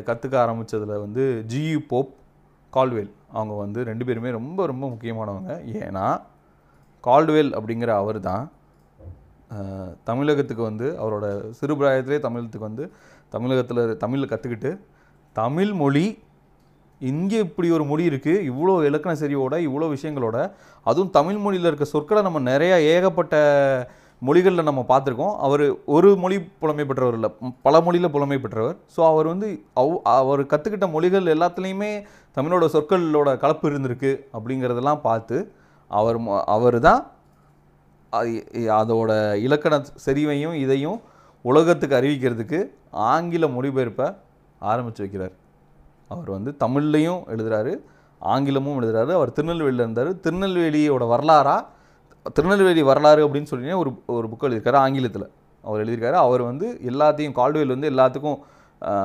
கற்றுக்க ஆரம்பித்ததில் வந்து ஜியு போப் கால்வேல் அவங்க வந்து ரெண்டு பேருமே ரொம்ப ரொம்ப முக்கியமானவங்க. ஏன்னா கால்டுவேல் அப்படிங்கிற அவர் தான் தமிழகத்துக்கு வந்து அவரோட சிறுபிராயத்திலே தமிழகத்துக்கு வந்து தமிழகத்தில் தமிழில் கற்றுக்கிட்டு தமிழ் மொழி இங்கே இப்படி ஒரு மொழி இருக்குது இவ்வளோ இலக்கண சரியோட இவ்வளோ விஷயங்களோட அதுவும் தமிழ் மொழியில் இருக்க சொற்களை நம்ம நிறையா ஏகப்பட்ட மொழிகளில் நம்ம பார்த்துருக்கோம். அவர் ஒரு மொழி புலமை பெற்றவர் இல்லை. பல மொழியில் புலமை பெற்றவர். ஸோ அவர் வந்து அவ் அவர் கற்றுக்கிட்ட மொழிகள் எல்லாத்துலேயுமே தமிழோட சொற்களோட கலப்பு இருந்திருக்கு அப்படிங்கிறதெல்லாம் பார்த்து அவர் அவர் தான் அதோட இலக்கண செறிவையும் இதையும் உலகத்துக்கு அறிவிக்கிறதுக்கு ஆங்கில மொழிபெயர்ப்பை ஆரம்பித்து வைக்கிறார். அவர் வந்து தமிழ்லையும் எழுதுகிறாரு ஆங்கிலமும் எழுதுகிறாரு அவர் திருநெல்வேலியில் இருந்தார். திருநெல்வேலியோட வரலாறாக திருநெல்வேலி வரலாறு அப்படின்னு சொல்லி ஒரு ஒரு புக் எழுதியிருக்காரு ஆங்கிலத்தில். அவர் எழுதியிருக்காரு. அவர் வந்து எல்லாத்தையும் கால்டுவேல் வந்து எல்லாத்துக்கும்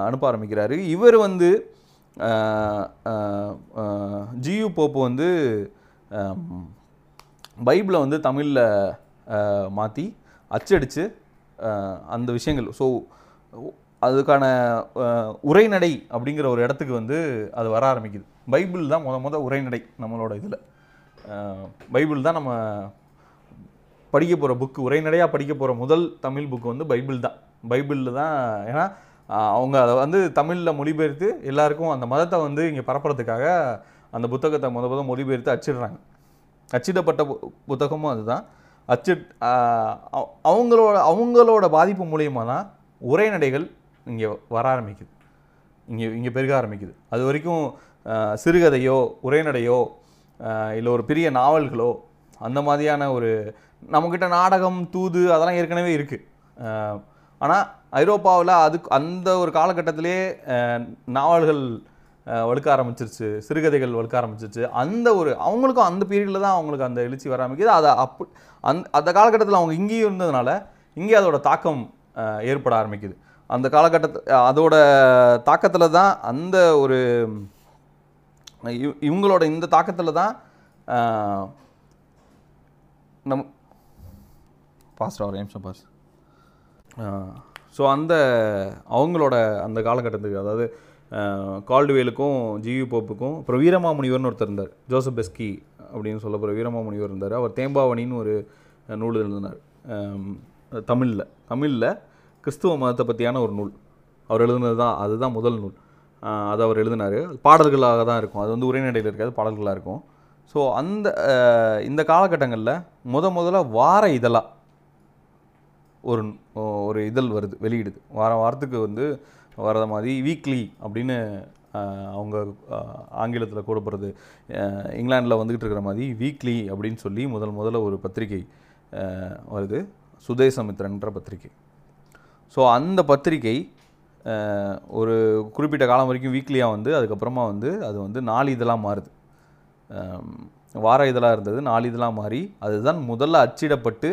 அனுப்ப ஆரம்பிக்கிறாரு. இவர் வந்து ஜியு போப்பு வந்து பைபிளை வந்து தமிழில் மாற்றி அச்சடித்து அந்த விஷயங்கள். ஸோ அதுக்கான உரைநடை அப்படிங்கிற ஒரு இடத்துக்கு வந்து அது வர ஆரம்பிக்குது. பைபிள் தான் முத முத உரைநடை நம்மளோட இதில். பைபிள் தான் நம்ம படிக்க போகிற புக்கு உரைநடையாக படிக்க போகிற முதல் தமிழ் புக்கு வந்து பைபிள் தான். பைபிளில் தான் ஏன்னா அவங்க அதை வந்து தமிழில் மொழிபெயர்த்து எல்லாருக்கும் அந்த மதத்தை வந்து இங்கே பரப்புறதுக்காக அந்த புத்தகத்தை முத முத மொழிபெயர்த்து அச்சிடுறாங்க. அச்சிடப்பட்ட பு- புத்தகமும் அதுதான். அச்சு அவங்களோட அவங்களோட பாதிப்பு மூலியமாக தான் உரைநடைகள் இங்கே வர ஆரம்பிக்குது. இங்கே இங்கே பெருக ஆரம்பிக்குது. அது வரைக்கும் சிறுகதையோ உரைநடையோ இல்லை ஒரு பெரிய நாவல்களோ அந்த மாதிரியான ஒரு நம்மக்கிட்ட நாடகம் தூது அதெல்லாம் ஏற்கனவே இருக்குது ஆனால் ஐரோப்பாவில் அதுக்கு அந்த ஒரு காலகட்டத்திலே நாவல்கள் வழுக்க ஆரம்பிச்சிருச்சு சிறுகதைகள் வழுக்க ஆரம்பிச்சிருச்சு. அந்த ஒரு அவங்களுக்கும் அந்த பீரியடில் தான் அவங்களுக்கு அந்த எழுச்சி வர ஆரம்பிக்குது. அதை அப் அந் அந்த காலகட்டத்தில் அவங்க இங்கேயும் இருந்ததுனால இங்கே அதோட தாக்கம் ஏற்பட ஆரம்பிக்குது. அந்த காலகட்டத்து அதோட தாக்கத்தில் தான் அந்த ஒரு இவங்களோட இந்த தாக்கத்தில் தான் நம் பாஸ்டர் ஒரு நிமிஷம் பாஸ் ஸோ அந்த அவங்களோட அந்த காலகட்டத்துக்கு அதாவது கால்டுவேலுக்கும் ஜிவி போப்புக்கும் அப்புறம் வீரமாமுனிவர்னு ஒருத்தர் இருந்தார் ஜோசப் பெஸ்கி அப்படின்னு சொல்லப்படுற வீரமாமுனிவர் இருந்தார். அவர் தேம்பாவணின்னு ஒரு நூல் எழுதினார். தமிழில். தமிழில் கிறிஸ்துவ மதத்தை பற்றியான ஒரு நூல். அவர் எழுதுனது தான் அதுதான் முதல் நூல். அதை அவர் எழுதினார். பாடல்களாக தான் இருக்கும். அது வந்து உரைநடையில் இருக்காது பாடல்களாக இருக்கும். ஸோ அந்த இந்த காலகட்டங்களில் முத முதல்ல வார இதழாக ஒரு ஒரு இதழ் வருது வெளியிடுது. வார வாரத்துக்கு வந்து வர மாதிரி வீக்லி அப்படின்னு அவங்க ஆங்கிலத்தில் கூடப்படுறது இங்கிலாண்டில் வந்துக்கிட்டு இருக்கிற மாதிரி வீக்லி அப்படின்னு சொல்லி முதல் முதல்ல ஒரு பத்திரிகை வருது. சுதேசமித்ரன்ற பத்திரிகை. ஸோ அந்த பத்திரிகை ஒரு குறிப்பிட்ட காலம் வரைக்கும் வீக்லியாக வந்து அதுக்கப்புறமா வந்து அது வந்து நாலு இதழாக மாறுது. வார இதழாக இருந்தது நாலு இதெல்லாம் மாறி அதுதான் முதல்ல அச்சிடப்பட்டு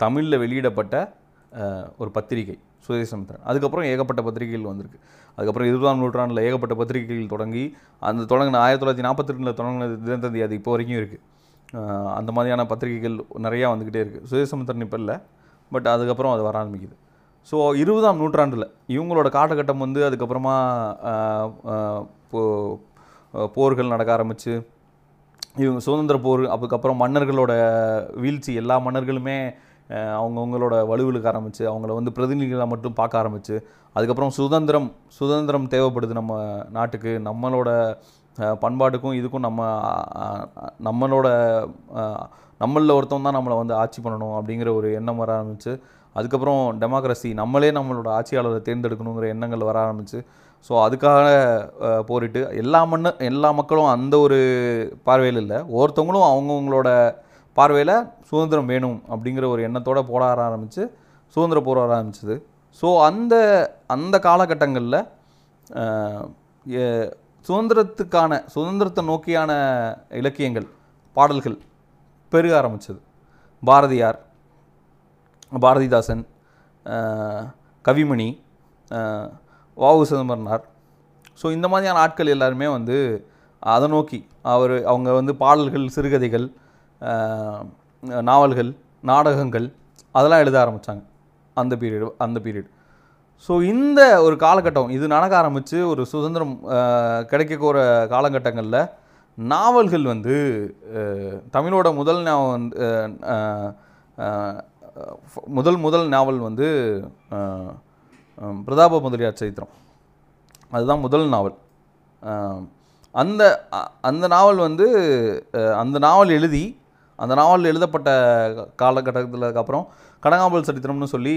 தமிழில் வெளியிடப்பட்ட ஒரு பத்திரிகை சுதேசமித்ரன் அதுக்கப்புறம் ஏகப்பட்ட பத்திரிகைகள் வந்திருக்கு. அதுக்கப்புறம் இருபதாம் நூற்றாண்டில் ஏகப்பட்ட பத்திரிகைகள் தொடங்கி அந்த தொடங்கின ஆயிரத்தி தொள்ளாயிரத்தி நாற்பத்தி ரெண்டில் தொடங்கின தினத்தந்தி அது இப்போ வரைக்கும் இருக்குது அந்த மாதிரியான பத்திரிகைகள் நிறையா வந்துக்கிட்டே இருக்குது சுதேசமித்ரன் இப்போ இல்லை பட் அதுக்கப்புறம் அது வர ஆரம்பிக்குது. ஸோ இருபதாம் நூற்றாண்டில் இவங்களோட காலகட்டம் வந்து அதுக்கப்புறமா போ- போர்கள் நடக்க ஆரம்பித்து இவங்க சுதந்திர போர் அதுக்கப்புறம் மன்னர்களோட வீழ்ச்சி எல்லா மன்னர்களுமே அவங்கவுங்களோட வலுவிழுக்க ஆரம்பித்து அவங்கள வந்து பிரதிநிதிகளாக மட்டும் பார்க்க ஆரம்பித்து அதுக்கப்புறம் சுதந்திரம் சுதந்திரம் தேவைப்படுது நம்ம நாட்டுக்கு. நம்மளோட பண்பாட்டுக்கும் இதுக்கும் நம்ம நம்மளோட நம்மளில் ஒருத்தவங்க தான் நம்மளை வந்து ஆட்சி பண்ணணும் அப்படிங்கிற ஒரு எண்ணம் வர ஆரம்பிச்சு அதுக்கப்புறம் டெமோக்ரஸி நம்மளே நம்மளோட ஆட்சியாளரை தேர்ந்தெடுக்கணுங்கிற எண்ணங்கள் வர ஆரம்பிச்சு. ஸோ அதுக்காக போரிட்டு எல்லா மண்ணு எல்லா மக்களும் அந்த ஒரு பார்வையில் இல்லை. ஒவ்வொருத்தவங்களும் அவங்கவுங்களோட பார்வையில் சுதந்திரம் வேணும் அப்படிங்கிற ஒரு எண்ணத்தோட போட ஆரம்பித்து சுதந்திர போராட ஆரம்பிச்சது. ஸோ அந்த அந்த காலகட்டங்களில் சுதந்திரத்துக்கான சுதந்திரத்தை நோக்கியான இலக்கியங்கள் பாடல்கள் பெருக ஆரம்பித்தது பாரதியார் பாரதிதாசன் கவிமணி வாவு சிதம்பரனார். ஸோ இந்த மாதிரியான ஆட்கள் எல்லாருமே வந்து அதை நோக்கி அவர் அவங்க வந்து பாடல்கள் சிறுகதைகள் நாவல்கள் நாடகங்கள் அதெல்லாம் எழுத ஆரம்பித்தாங்க அந்த பீரியடு அந்த பீரியட் ஸோ இந்த ஒரு காலகட்டம் இது நடக்க ஆரம்பித்து ஒரு சுதந்திரம் கிடைக்கக்கூற காலகட்டங்களில் நாவல்கள் வந்து தமிழோட முதல் நாவல் வந்து முதல் முதல் நாவல் வந்து பிரதாப முதலியார் சரித்திரம். அதுதான் முதல் நாவல். அந்த அந்த நாவல் வந்து அந்த நாவல் எழுதி அந்த நாவல் எழுதப்பட்ட காலகட்டத்துக்கு அப்புறம் கடங்காம்பல் சரித்திரம்னு சொல்லி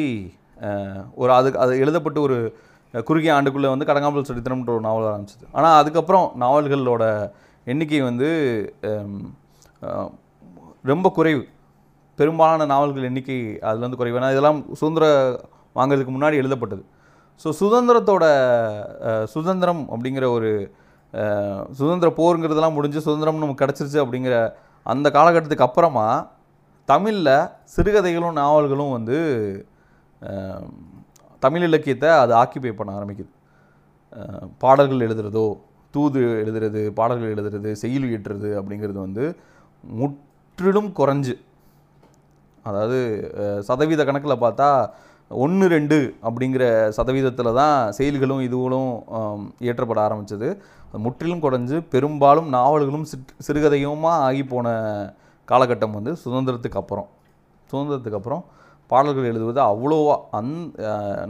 ஒரு அதுக்கு அது எழுதப்பட்டு ஒரு குறுகிய ஆண்டுக்குள்ளே வந்து கடங்காம்பல் சரித்திரம்ன்ற ஒரு நாவல் ஆரம்பிச்சிது. ஆனால் அதுக்கப்புறம் நாவல்களோட எண்ணிக்கை வந்து ரொம்ப குறைவு. பெரும்பாலான நாவல்கள் எண்ணிக்கை அதில் வந்து குறைவு. ஏன்னா இதெல்லாம் சுதந்திர வாங்குறதுக்கு முன்னாடி எழுதப்பட்டது. ஸோ சுதந்திரத்தோட சுதந்திரம் அப்படிங்கிற ஒரு சுதந்திர போருங்கிறதெல்லாம் முடிஞ்சு சுதந்திரம் நமக்கு கிடச்சிருச்சு அப்படிங்கிற அந்த காலகட்டத்துக்கு அப்புறமா தமிழில் சிறுகதைகளும் நாவல்களும் வந்து தமிழ் இலக்கியத்தை அது ஆக்கிபை பண்ண ஆரம்பிக்குது. பாடல்கள் எழுதுறதோ தூது எழுதுறது பாடல்கள் எழுதுறது செய்யுள் இயற்றுறது அப்படிங்கிறது வந்து முற்றிலும் குறைஞ்சு. அதாவது சதவீத கணக்கில் பார்த்தா ஒன்று ரெண்டு அப்படிங்கிற சதவீதத்தில் தான் செயல்களும் இதுகளும் இயற்றப்பட ஆரம்பித்தது முற்றிலும் குறைஞ்சு பெரும்பாலும் நாவல்களும் சிற் சிறுகதையுமா ஆகி போன காலகட்டம் வந்து சுதந்திரத்துக்கு அப்புறம். சுதந்திரத்துக்கு அப்புறம் பாடல்கள் எழுதுவது அவ்வளோவா அந்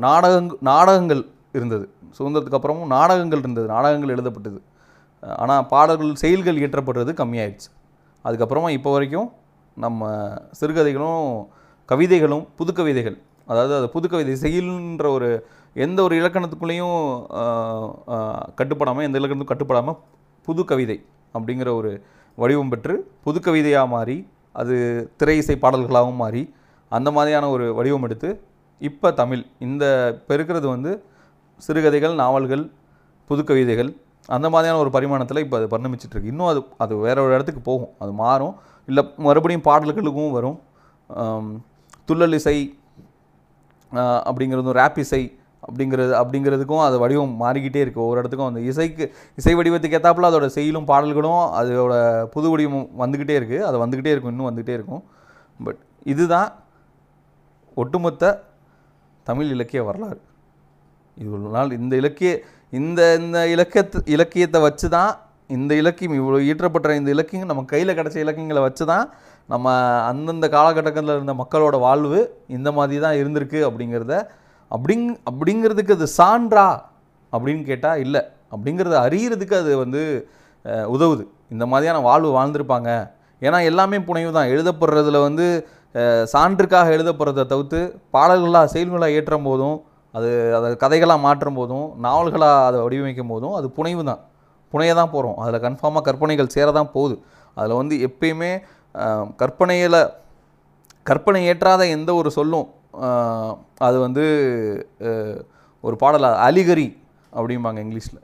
நாடகங் நாடகங்கள் இருந்தது. சுதந்திரத்துக்கு அப்புறமும் நாடகங்கள் இருந்தது நாடகங்கள் எழுதப்பட்டது. ஆனால் பாடல்கள் செயல்கள் இயற்றப்படுறது கம்மியாயிடுச்சு. அதுக்கப்புறமா இப்போ வரைக்கும் நம்ம சிறுகதைகளும் கவிதைகளும் புது கவிதைகள் அதாவது அது புது கவிதை செயல்ன்ற ஒரு எந்த ஒரு இலக்கணத்துக்குள்ளேயும் கட்டுப்படாமல் எந்த இலக்கணத்துக்கும் கட்டுப்படாமல் புது கவிதை அப்படிங்கிற ஒரு வடிவம் பெற்று புது கவிதையாக மாறி அது திரை இசை பாடல்களாகவும் மாறி அந்த மாதிரியான ஒரு வடிவம் எடுத்து இப்போ தமிழ் இந்த இப்போ இருக்கிறது வந்து சிறுகதைகள் நாவல்கள் புது கவிதைகள் அந்த மாதிரியான ஒரு பரிமாணத்தில் இப்போ அது பரிணமிச்சிட்ருக்கு. இன்னும் அது அது வேற ஒரு இடத்துக்கு போகும். அது மாறும். இல்லை மறுபடியும் பாடல்களுக்கும் வரும். துள்ளல் இசை அப்படிங்கிறது அப்படிங்கிறதும் ரேப் இசை அப்படிங்கிறது அப்படிங்கிறதுக்கும் அது வடிவம் மாறிக்கிட்டே இருக்குது ஒவ்வொரு இடத்துக்கும் அந்த இசைக்கு இசை வடிவத்துக்கு ஏற்றாப்புல அதோட செயலும் பாடல்களும் அதோட புது வடிவம் வந்துக்கிட்டே இருக்குது அது வந்துக்கிட்டே இருக்கும் இன்னும் வந்துக்கிட்டே இருக்கும். பட் இதுதான் ஒட்டுமொத்த தமிழ் இலக்கிய வரலாறு. இவ்வளோ நாள் இந்த இலக்கிய இந்த இந்த இலக்கியத்து இலக்கியத்தை வச்சு தான் இந்த இலக்கியம் இவ்வளோ ஈற்றப்பட்ட இந்த இலக்கியம் நம்ம கையில் கிடச்ச இலக்கியங்களை வச்சு தான் நம்ம அந்தந்த காலகட்டத்தில் இருந்த மக்களோட வாழ்வு இந்த மாதிரி தான் இருந்திருக்கு அப்படிங்கிறத அப்படிங் அப்படிங்கிறதுக்கு அது சான்றா? அப்படின்னு கேட்டால் இல்லை. அப்படிங்கிறத அறியறதுக்கு அது வந்து உதவுது. இந்த மாதிரியான வாழ்வு வாழ்ந்திருப்பாங்க. ஏன்னா எல்லாமே புனைவு தான். எழுதப்படுறதுல வந்து சான்றுக்காக எழுதப்படுறதை தவிர்த்து பாடல்களாக செயல்களாக ஏற்றும் போதும் அது அதை கதைகளாக மாற்றும் போதும் நாவல்களாக அதை வடிவமைக்கும் போதும் அது புனைவு தான். புனைய தான் போகிறோம் அதில் கன்ஃபார்மாக கற்பனைகள் சேர தான் போகுது. அதில் வந்து எப்பயுமே கற்பனையில் கற்பனை ஏற்றாத எந்த ஒரு சொல்லும் அது வந்து ஒரு பாடல் அலிகரி அப்படிம்பாங்க இங்கிலீஷில்.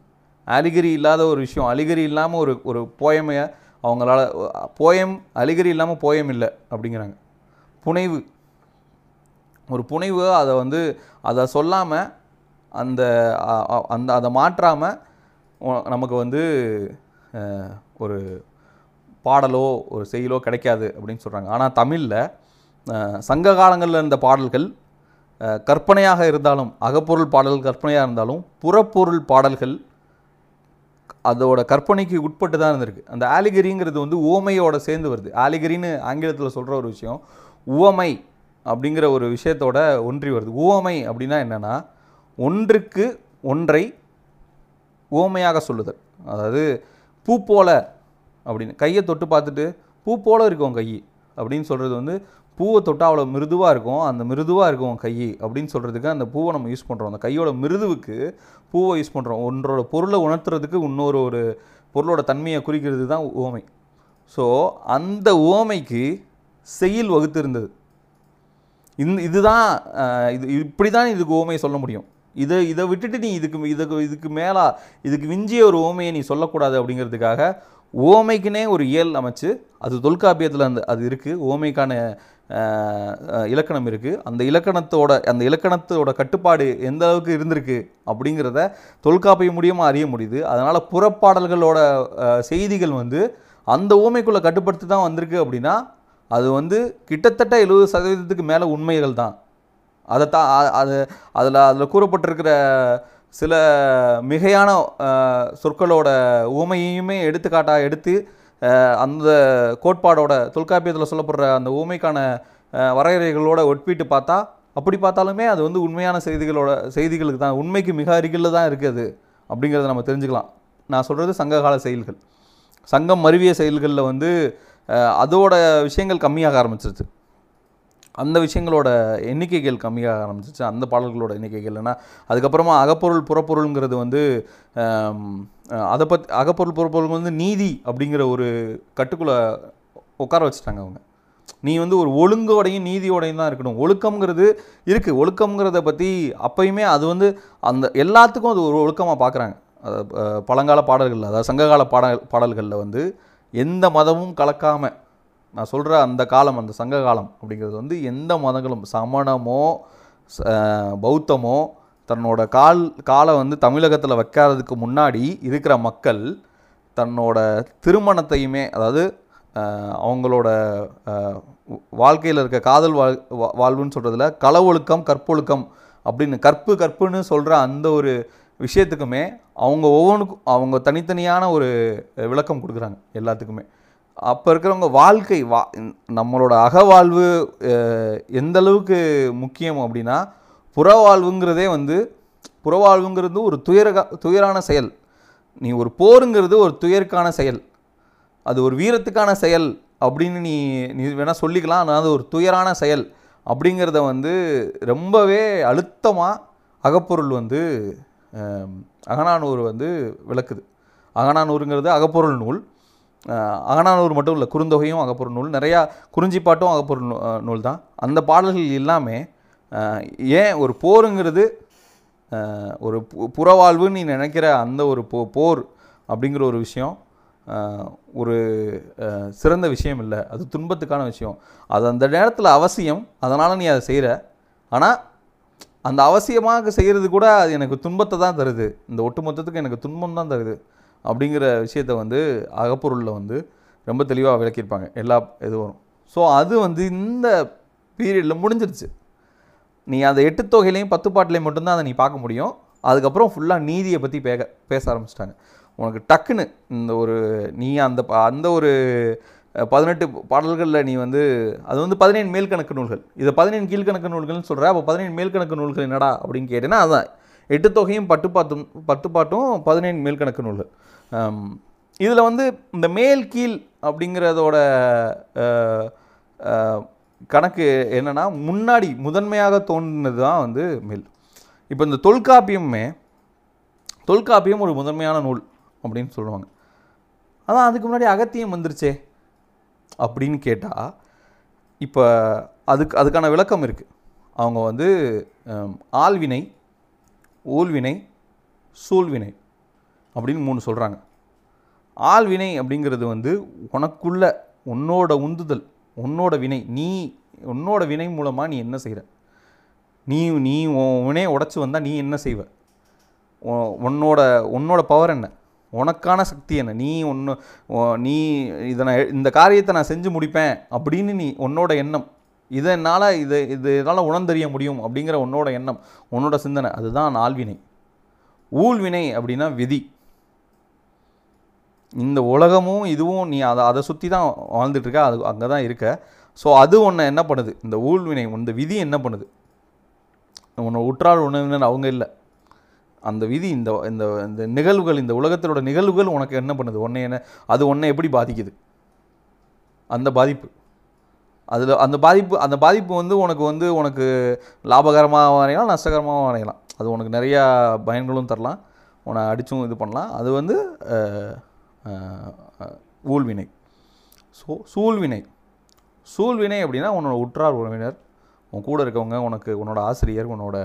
அலிகரி இல்லாத ஒரு விஷயம். அலிகரி இல்லாமல் ஒரு ஒரு போயமையை அவங்களால போயம் அலிகரி இல்லாமல் போயம் இல்லை அப்படிங்கிறாங்க. புனைவு. ஒரு புனைவு அதை வந்து அதை சொல்லாமல் அந்த அந்த அதை மாற்றாமல் நமக்கு வந்து ஒரு பாடலோ ஒரு செயலோ கிடைக்காது அப்படின்னு சொல்கிறாங்க ஆனால் தமிழில் சங்க காலங்களில் இருந்த பாடல்கள் கற்பனையாக இருந்தாலும் அகப்பொருள் பாடல்கள் கற்பனையாக இருந்தாலும் புறப்பொருள் பாடல்கள் அதோட கற்பனைக்கு உட்பட்டு தான் இருந்திருக்கு. அந்த ஆலிகிரிங்கிறது வந்து உவமையோட சேர்ந்து வருது. ஆலிகிரின்னு ஆங்கிலத்தில் சொல்கிற ஒரு விஷயம் உவமை அப்படிங்கிற ஒரு விஷயத்தோட ஒன்றி வருது. உவமை அப்படின்னா என்னென்னா ஒன்றுக்கு ஒன்றை உவமையாக சொல்லுதல். அதாவது பூ போல அப்படின்னு கையை தொட்டு பார்த்துட்டு பூ போல இருக்கும் கை அப்படின்னு சொல்கிறது வந்து பூவை தொட்டால் அவ்வளோ மிருதுவாக இருக்கும். அந்த மிருதுவாக இருக்கும் கை அப்படின்னு சொல்கிறதுக்கு அந்த பூவை நம்ம யூஸ் பண்ணுறோம் அந்த கையோட மிருதுவுக்கு பூவை யூஸ் பண்ணுறோம் ஒன்றோட பொருளை உணர்த்துறதுக்கு இன்னொரு ஒரு பொருளோட தன்மையை குறிக்கிறது தான் ஓமை. ஸோ அந்த ஓமைக்கு செயல் வகுத்து இருந்தது இந்த இதுதான் இது இப்படி தான் இதுக்கு ஓமையை சொல்ல முடியும். இதை இதை விட்டுட்டு நீ இதுக்கு இதுக்கு இதுக்கு மேலே இதுக்கு விஞ்சிய ஒரு ஓமையை நீ சொல்லக்கூடாது அப்படிங்கிறதுக்காக ஓமைக்குனே ஒரு இயல் அமைச்சு அது தொல்காப்பியத்தில் அந்த அது இருக்குது ஓமைக்கான இலக்கணம் இருக்குது அந்த இலக்கணத்தோட அந்த இலக்கணத்தோட கட்டுப்பாடு எந்த அளவுக்கு இருந்திருக்கு அப்படிங்கிறத தொல்காப்பியம் மூலியமாக அறிய முடியுது. அதனால் புறப்பாடல்களோட செய்திகள் வந்து அந்த ஓமைக்குள்ளே கட்டுப்படுத்தி தான் வந்திருக்கு அப்படின்னா அது வந்து கிட்டத்தட்ட எழுபது சதவீதத்துக்கு மேலே உண்மைகள் தான். அதை தான் அது அதில் அதில் கூறப்பட்டிருக்கிற சில மிகையான சொற்களோட உமையுமே எடுத்துக்காட்டாக எடுத்து அந்த கோட்பாடோட தொல்காப்பியத்தில் சொல்லப்படுற அந்த ஊமைக்கான வரையறைகளோட ஒப்பிட்டு பார்த்தா அப்படி பார்த்தாலுமே அது வந்து உண்மையான செய்திகளோட செய்திகளுக்கு தான் உண்மைக்கு மிக அருகில் தான் இருக்குது அப்படிங்கிறத நம்ம தெரிஞ்சுக்கலாம். நான் சொல்கிறது சங்ககால செயல்கள். சங்கம் மருவிய செயல்களில் வந்து அதோட விஷயங்கள் கம்மியாக ஆரம்பிச்சிருச்சு. அந்த விஷயங்களோட எண்ணிக்கைகள் கம்மியாக ஆரம்பிச்சிச்சு அந்த பாடல்களோட எண்ணிக்கைகள். ஏன்னா அதுக்கப்புறமா அகப்பொருள் புறப்பொருள்ங்கிறது வந்து அதை பற்றி அகப்பொருள் புறப்பொருள் வந்து நீதி அப்படிங்கிற ஒரு கட்டுக்குள்ளே உட்கார வச்சுட்டாங்க அவங்க. நீ வந்து ஒரு ஒழுங்கோடையும் நீதியோடையும் தான் இருக்கணும். ஒழுக்கம்ங்கிறது இருக்குது ஒழுக்கம்ங்கிறத பற்றி அப்பயுமே அது வந்து அந்த எல்லாத்துக்கும் அது ஒரு ஒழுக்கமாக பார்க்குறாங்க பழங்கால பாடல்களில் அதாவது சங்ககால பாடல் பாடல்களில் வந்து எந்த மதமும் கலக்காமல் நான் சொல்கிற அந்த காலம் அந்த சங்க காலம் அப்படிங்கிறது வந்து எந்த மதங்களும் சமணமோ பௌத்தமோ தன்னோட கால் காலை வந்து தமிழகத்தில் வைக்காததுக்கு முன்னாடி இருக்கிற மக்கள் தன்னோட திருமணத்தையுமே அதாவது அவங்களோட வாழ்க்கையில் இருக்க காதல் வாழ் வா- வாழ்வுன்னு சொல்கிறதுல களவொழுக்கம் கற்பொழுக்கம் அப்படின்னு கற்பு கற்புன்னு சொல்கிற அந்த ஒரு விஷயத்துக்குமே அவங்க ஒவ்வொன்றுக்கும் அவங்க தனித்தனியான ஒரு விளக்கம் கொடுக்குறாங்க எல்லாத்துக்குமே. அப்போ இருக்கிறவங்க வாழ்க்கை வா நம்மளோட அகவாழ்வு எந்த அளவுக்கு முக்கியம் அப்படின்னா புறவாழ்வுங்கிறதே வந்து புறவாழ்வுங்கிறது ஒரு துயரக துயரான செயல். நீ ஒரு போருங்கிறது ஒரு துயருக்கான செயல். அது ஒரு வீரத்துக்கான செயல் அப்படின்னு நீ நீ வேணால் சொல்லிக்கலாம். ஆனால் அது ஒரு துயரான செயல் அப்படிங்கிறத வந்து ரொம்பவே அழுத்தமாக அகப்பொருள் வந்து அகனானூர் அகநானூறு வந்து விளக்குது. அகநானூறுங்கிறது அகப்பொருள் நூல். அகனானூர் மட்டும் இல்லை குறுந்தொகையும் அகப்பொருள் நூல் நிறையா குறிஞ்சிப்பாட்டும் அகப்பொருள் நூல் தான். அந்த பாடல்கள் எல்லாமே ஏன் ஒரு போருங்கிறது ஒரு புறவாழ்வுன்னு நீ நினைக்கிற அந்த ஒரு போ போர் அப்படிங்கிற ஒரு விஷயம் ஒரு சிறந்த விஷயம் இல்லை. அது துன்பத்துக்கான விஷயம். அது அந்த நேரத்தில் அவசியம் அதனால் நீ அதை செய்கிற ஆனால் அந்த அவசியமாக செய்கிறது கூட அது எனக்கு துன்பத்தை தான் தருது. இந்த ஒட்டுமொத்தத்துக்கு எனக்கு துன்பம் தான் தருது. அப்படிங்கிற விஷயத்த வந்து அகப்பொருளில் வந்து ரொம்ப தெளிவாக விளக்கியிருப்பாங்க. எல்லா இது வரும் ஸோ அது வந்து இந்த பீரியடில் முடிஞ்சிருச்சு. நீ அந்த எட்டு தொகையிலையும் பத்து பாட்டிலையும் மட்டும்தான் அதை நீ பார்க்க முடியும். அதுக்கப்புறம் ஃபுல்லாக நீதியை பற்றி பேக பேச ஆரம்பிச்சிட்டாங்க. உனக்கு டக்குன்னு இந்த ஒரு நீ அந்த அந்த ஒரு பதினெட்டு பாடல்களில் நீ வந்து அது வந்து பதினேழு மேல்கணக்கு நூல்கள். இதை பதினேழு கீழ்கணக்கு நூல்கள்னு சொல்கிற அப்போ பதினேழு மேல்கணக்கு நூல்கள் என்னடா அப்படின்னு கேட்டேன்னா அதான். எட்டு தொகையும் பட்டு பாட்டும் பதினேழு மேல்கணக்கு நூல்கள். இதில் வந்து இந்த மேல் கீழ் அப்படிங்கிறதோட கணக்கு என்னென்னா முன்னாடி முதன்மையாக தோன்றினது தான் வந்து மேல். இப்போ இந்த தொல்காப்பியமே தொல்காப்பியம் ஒரு முதன்மையான நூல் அப்படின்னு சொல்லுவாங்க. அதான் அதுக்கு முன்னாடி அகத்தியம் வந்துருச்சே அப்படின்னு கேட்டால் இப்போ அதுக்கு அதுக்கான விளக்கம் இருக்குது அவங்க வந்து ஆழ்வினை ஆள்வினை ஊழ்வினை சூழ்வினை. அப்படின்னு மூணு சொல்கிறாங்க ஆள்வினை அப்படிங்கிறது வந்து உனக்குள்ள உன்னோட உந்துதல் உன்னோட வினை நீ உன்னோட வினை மூலமாக நீ என்ன செய்கிற நீ நீ உன் வினையை உடச்சி வந்தால் நீ என்ன செய்வ? உன்னோட உன்னோட பவர் என்ன? உனக்கான சக்தி என்ன? நீ ஒன்று நீ இதை நான் இந்த காரியத்தை நான் செஞ்சு முடிப்பேன் அப்படின்னு நீ உன்னோட எண்ணம். இதனால் இது இதனால் உணர்ந்தறிய முடியும் அப்படிங்கிற உன்னோட எண்ணம் உன்னோட சிந்தனை அதுதான் ஆள்வினை ஊழ்வினை அப்படின்னா விதி. இந்த உலகமும் இதுவும் நீ அதை அதை சுற்றி தான் வாழ்ந்துட்டுருக்க அது அங்கே தான் இருக்க. ஸோ அது உன்னை என்ன பண்ணுது? இந்த ஊழ்வினை இந்த விதி என்ன பண்ணுது? உன்னை உற்றார் உணவினர் அவங்க இல்லை. அந்த விதி இந்த இந்த இந்த நிகழ்வுகள் இந்த உலகத்திலோட நிகழ்வுகள் உனக்கு என்ன பண்ணுது? உன்னை என்ன அது உன்னை எப்படி பாதிக்குது? அந்த பாதிப்பு. அதில் அந்த பாதிப்பு அந்த பாதிப்பு வந்து உனக்கு வந்து உனக்கு லாபகரமாக வரையலாம் நஷ்டகரமாகவும் வரையலாம். அது உனக்கு நிறையா பயன்களும் தரலாம். உன்னை அடித்தும் இது பண்ணலாம். அது வந்து ஊழ்வினை ஸோ சூழ்வினை. சூழ்வினை அப்படின்னா உன்னோட உற்றார் உறவினர் உன் கூட இருக்கவங்க உனக்கு உன்னோட ஆசிரியர் உன்னோட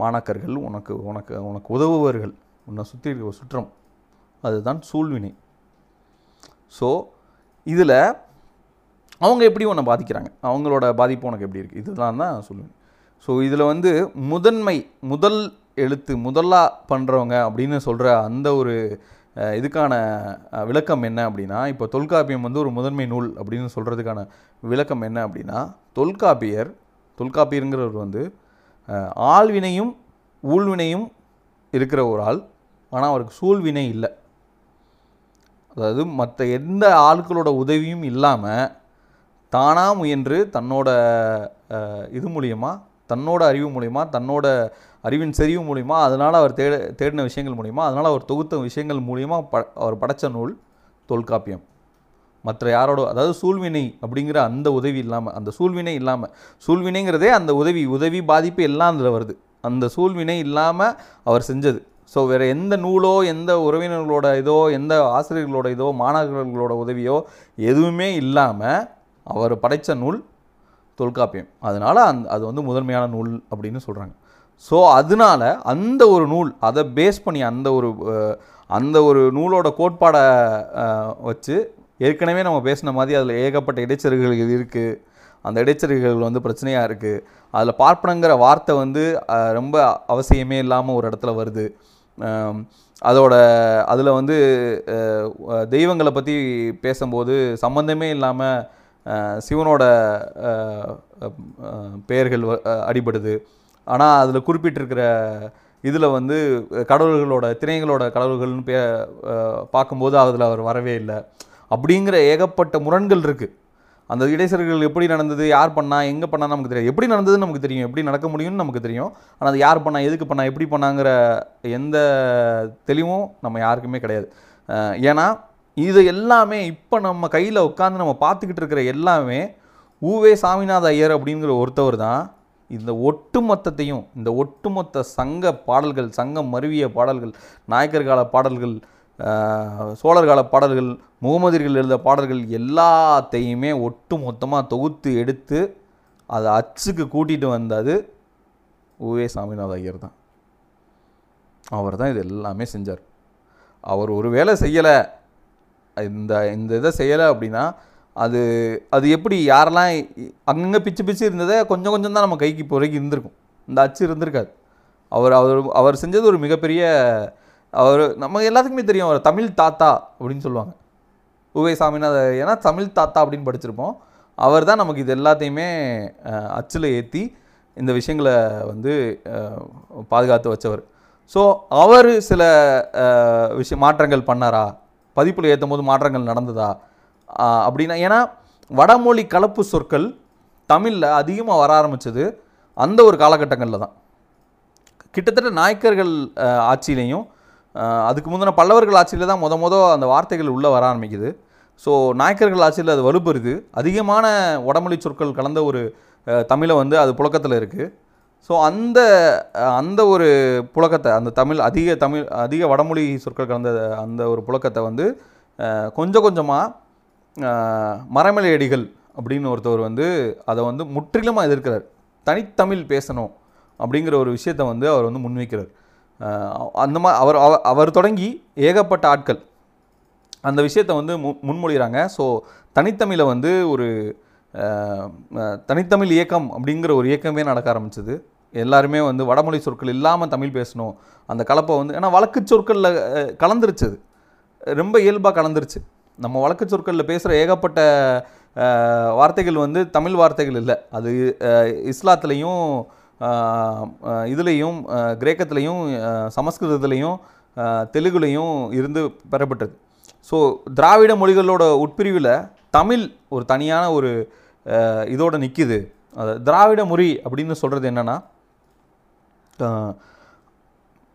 மாணாக்கர்கள் உனக்கு உனக்கு உனக்கு உதவுபவர்கள் உன்னை சுற்றி இருக்க சுற்றம். அதுதான் சூழ்வினை. ஸோ இதில் அவங்க எப்படி உன்னை பாதிக்கிறாங்க? அவங்களோட பாதிப்பு உனக்கு எப்படி இருக்குது இதுதான் தான் சொல்லுவேன் ஸோ இதில் வந்து முதன்மை முதல் எழுத்து முதலாக பண்ணுறவங்க அப்படின்னு சொல்கிற அந்த ஒரு இதுக்கான விளக்கம் என்ன அப்படின்னா இப்போ தொல்காப்பியம் வந்து ஒரு முதன்மை நூல் அப்படின்னு சொல்கிறதுக்கான விளக்கம் என்ன அப்படின்னா தொல்காப்பியர் தொல்காப்பியருங்கிறவர் வந்து ஆழ்வினையும் ஆள்வினையும் ஊழ்வினையும் இருக்கிற ஒரு ஆள் ஆனால் அவருக்கு சூழ்வினை இல்லை. அதாவது மற்ற எந்த ஆட்களோட உதவியும் இல்லாமல் தானாக முயன்று தன்னோட இது மூலியமாக தன்னோட அறிவு மூலியமாக தன்னோட அறிவின் செறிவு மூலிமா அதனால் அவர் தேட தேடின விஷயங்கள் மூலிமா அதனால் அவர் தொகுத்த விஷயங்கள் மூலிமா ப அவர் படைத்த நூல் தொல்காப்பியம். மற்ற யாரோட அதாவது சூழ்வினை அப்படிங்கிற அந்த உதவி இல்லாமல் அந்த சூழ்வினை இல்லாமல் சூழ்வினைங்கிறதே அந்த உதவி உதவி பாதிப்பு எல்லாம் அதில் வருது. அந்த சூழ்வினை இல்லாமல் அவர் செஞ்சது. ஸோ வேறு எந்த நூலோ எந்த உறவினர்களோட இதோ எந்த ஆசிரியர்களோட இதோ மாணவர்களோட உதவியோ எதுவுமே இல்லாமல் அவர் படைத்த நூல் தொல்காப்பியம். அதனால் அந் அது வந்து முதன்மையான நூல் அப்படின்னு சொல்கிறாங்க ஸோ அதனால அந்த ஒரு நூல் அதை பேஸ் பண்ணி அந்த ஒரு அந்த ஒரு நூலோட கோட்பாடை வச்சு ஏற்கனவே நம்ம பேசின மாதிரி அதில் ஏகப்பட்ட இடைச்செருகுகள் இருக்குது அந்த இடைச்செருகுகள் வந்து பிரச்சனையாக இருக்குது அதில் பார்ப்பனங்கிற வார்த்தை வந்து ரொம்ப அவசியமே இல்லாமல் ஒரு இடத்துல வருது. அதோட அதில் வந்து தெய்வங்களை பற்றி பேசும்போது சம்மந்தமே இல்லாமல் சிவனோட பெயர்கள் அடிபடுது. ஆனால் அதில் குறிப்பிட்டிருக்கிற இதில் வந்து கடவுள்களோட திணைகளோட கடவுள்கள்னு பே பார்க்கும்போது அதில் அவர் வரவே இல்லை. அப்படிங்கிற ஏகப்பட்ட முரண்கள் இருக்குது அந்த இடைசர்கள் எப்படி நடந்தது யார் பண்ணால் எங்கே பண்ணா நமக்கு தெரியாது. எப்படி நடந்ததுன்னு நமக்கு தெரியும். எப்படி நடக்க முடியும்னு நமக்கு தெரியும். ஆனால் அது யார் பண்ணால் எதுக்கு பண்ணால் எப்படி பண்ணாங்கிற எந்த தெளிவும் நம்ம யாருக்குமே கிடையாது. ஏன்னா இது எல்லாமே இப்போ நம்ம கையில் உட்காந்து நம்ம பார்த்துக்கிட்டு இருக்கிற எல்லாமே ஊவே சாமிநாத ஐயர் அப்படிங்கிற ஒருத்தவர் தான் இந்த ஒட்டுமொத்தத்தையும் இந்த ஒட்டுமொத்த சங்க பாடல்கள் சங்கம் மருவிய பாடல்கள் நாயக்கர் கால பாடல்கள் சோழர் கால பாடல்கள் முகமதியர்கள் எழுத பாடல்கள் எல்லாத்தையுமே ஒட்டு மொத்தமாக தொகுத்து எடுத்து அதை அச்சுக்கு கூட்டிகிட்டு வந்தது உவே சாமிநாத ஐயர் தான். அவர் தான் இது எல்லாமே செஞ்சார். அவர் ஒரு வேலை செய்யலை இந்த இந்த இதை செய்யலை அப்படின்னா அது அது எப்படி யாரெல்லாம் அங்கங்கே பிச்சு பிச்சு இருந்ததை கொஞ்சம் கொஞ்சம் தான் நம்ம கைக்கு இப்போ வரைக்கும் இருந்திருக்கும். இந்த அச்சு இருந்திருக்காது. அவர் அவர் அவர் செஞ்சது ஒரு மிகப்பெரிய அவர் நம்ம எல்லாத்துக்குமே தெரியும் அவர் தமிழ் தாத்தா அப்படின்னு சொல்லுவாங்க. உவே சாமிநாத ஏன்னா தமிழ் தாத்தா அப்படின்னு படிச்சிருப்போம். அவர் தான் நமக்கு இது எல்லாத்தையுமே அச்சில் ஏற்றி இந்த விஷயங்களை வந்து பாதுகாத்து வச்சவர். ஸோ அவர் சில விஷய மாற்றங்கள் பண்ணாரா? பதிப்பில் ஏற்றும் போது மாற்றங்கள் நடந்ததா? அப்படின்னா ஏன்னா வடமொழி கலப்பு சொற்கள் தமிழில் அதிகமாக வர ஆரம்பிச்சது அந்த ஒரு காலகட்டங்களில் தான். கிட்டத்தட்ட நாயக்கர்கள் ஆட்சியிலையும் அதுக்கு முந்தின பல்லவர்கள் ஆட்சியில் தான் முத முத அந்த வார்த்தைகள் உள்ளே வர ஆரம்பிக்குது. ஸோ நாயக்கர்கள் ஆட்சியில் அது வலுப்பெறுது. அதிகமான வடமொழி சொற்கள் கலந்த ஒரு தமிழை வந்து அது புழக்கத்தில் இருக்குது ஸோ அந்த அந்த ஒரு புழக்கத்தை அந்த தமிழ் அதிக தமிழ் அதிக வடமொழி சொற்கள் கலந்த அந்த ஒரு புழக்கத்தை வந்து கொஞ்சம் கொஞ்சமாக மரமலையடிகள் அப்படின்னு ஒருத்தவர் வந்து அதை வந்து முற்றிலுமாக எதிர்க்கிறார். தனித்தமிழ் பேசணும் அப்படிங்கிற ஒரு விஷயத்தை வந்து அவர் வந்து முன்வைக்கிறார். அந்த மாதிரி அவர் அவர்- அவர் தொடங்கி ஏகப்பட்ட ஆட்கள் அந்த விஷயத்தை வந்து மு முன்மொழிகிறாங்க. ஸோ தனித்தமிழை வந்து ஒரு தனித்தமிழ் இயக்கம் அப்படிங்கிற ஒரு இயக்கமே நடக்க ஆரம்பிச்சது. எல்லாருமே வந்து வடமொழி சொற்கள் இல்லாமல் தமிழ் பேசணும். அந்த கலப்பை வந்து ஏன்னா வழக்கு சொற்களில் கலந்துருச்சு அது. ரொம்ப இயல்பாக கலந்துருச்சு. நம்ம வழக்கு சொற்களில் பேசுகிற ஏகப்பட்ட வார்த்தைகள் வந்து தமிழ் வார்த்தைகள் இல்லை. அது இஸ்லாத்துலேயும் இதுலேயும் கிரேக்கத்துலேயும் சமஸ்கிருதத்துலேயும் தெலுங்குலேயும் இருந்து பெறப்பட்டது. ஸோ திராவிட மொழிகளோட உட்பிரிவில் தமிழ் ஒரு தனியான ஒரு இதோடு நிற்கிது அது திராவிட மொழி அப்படின்னு சொல்கிறது என்னென்னா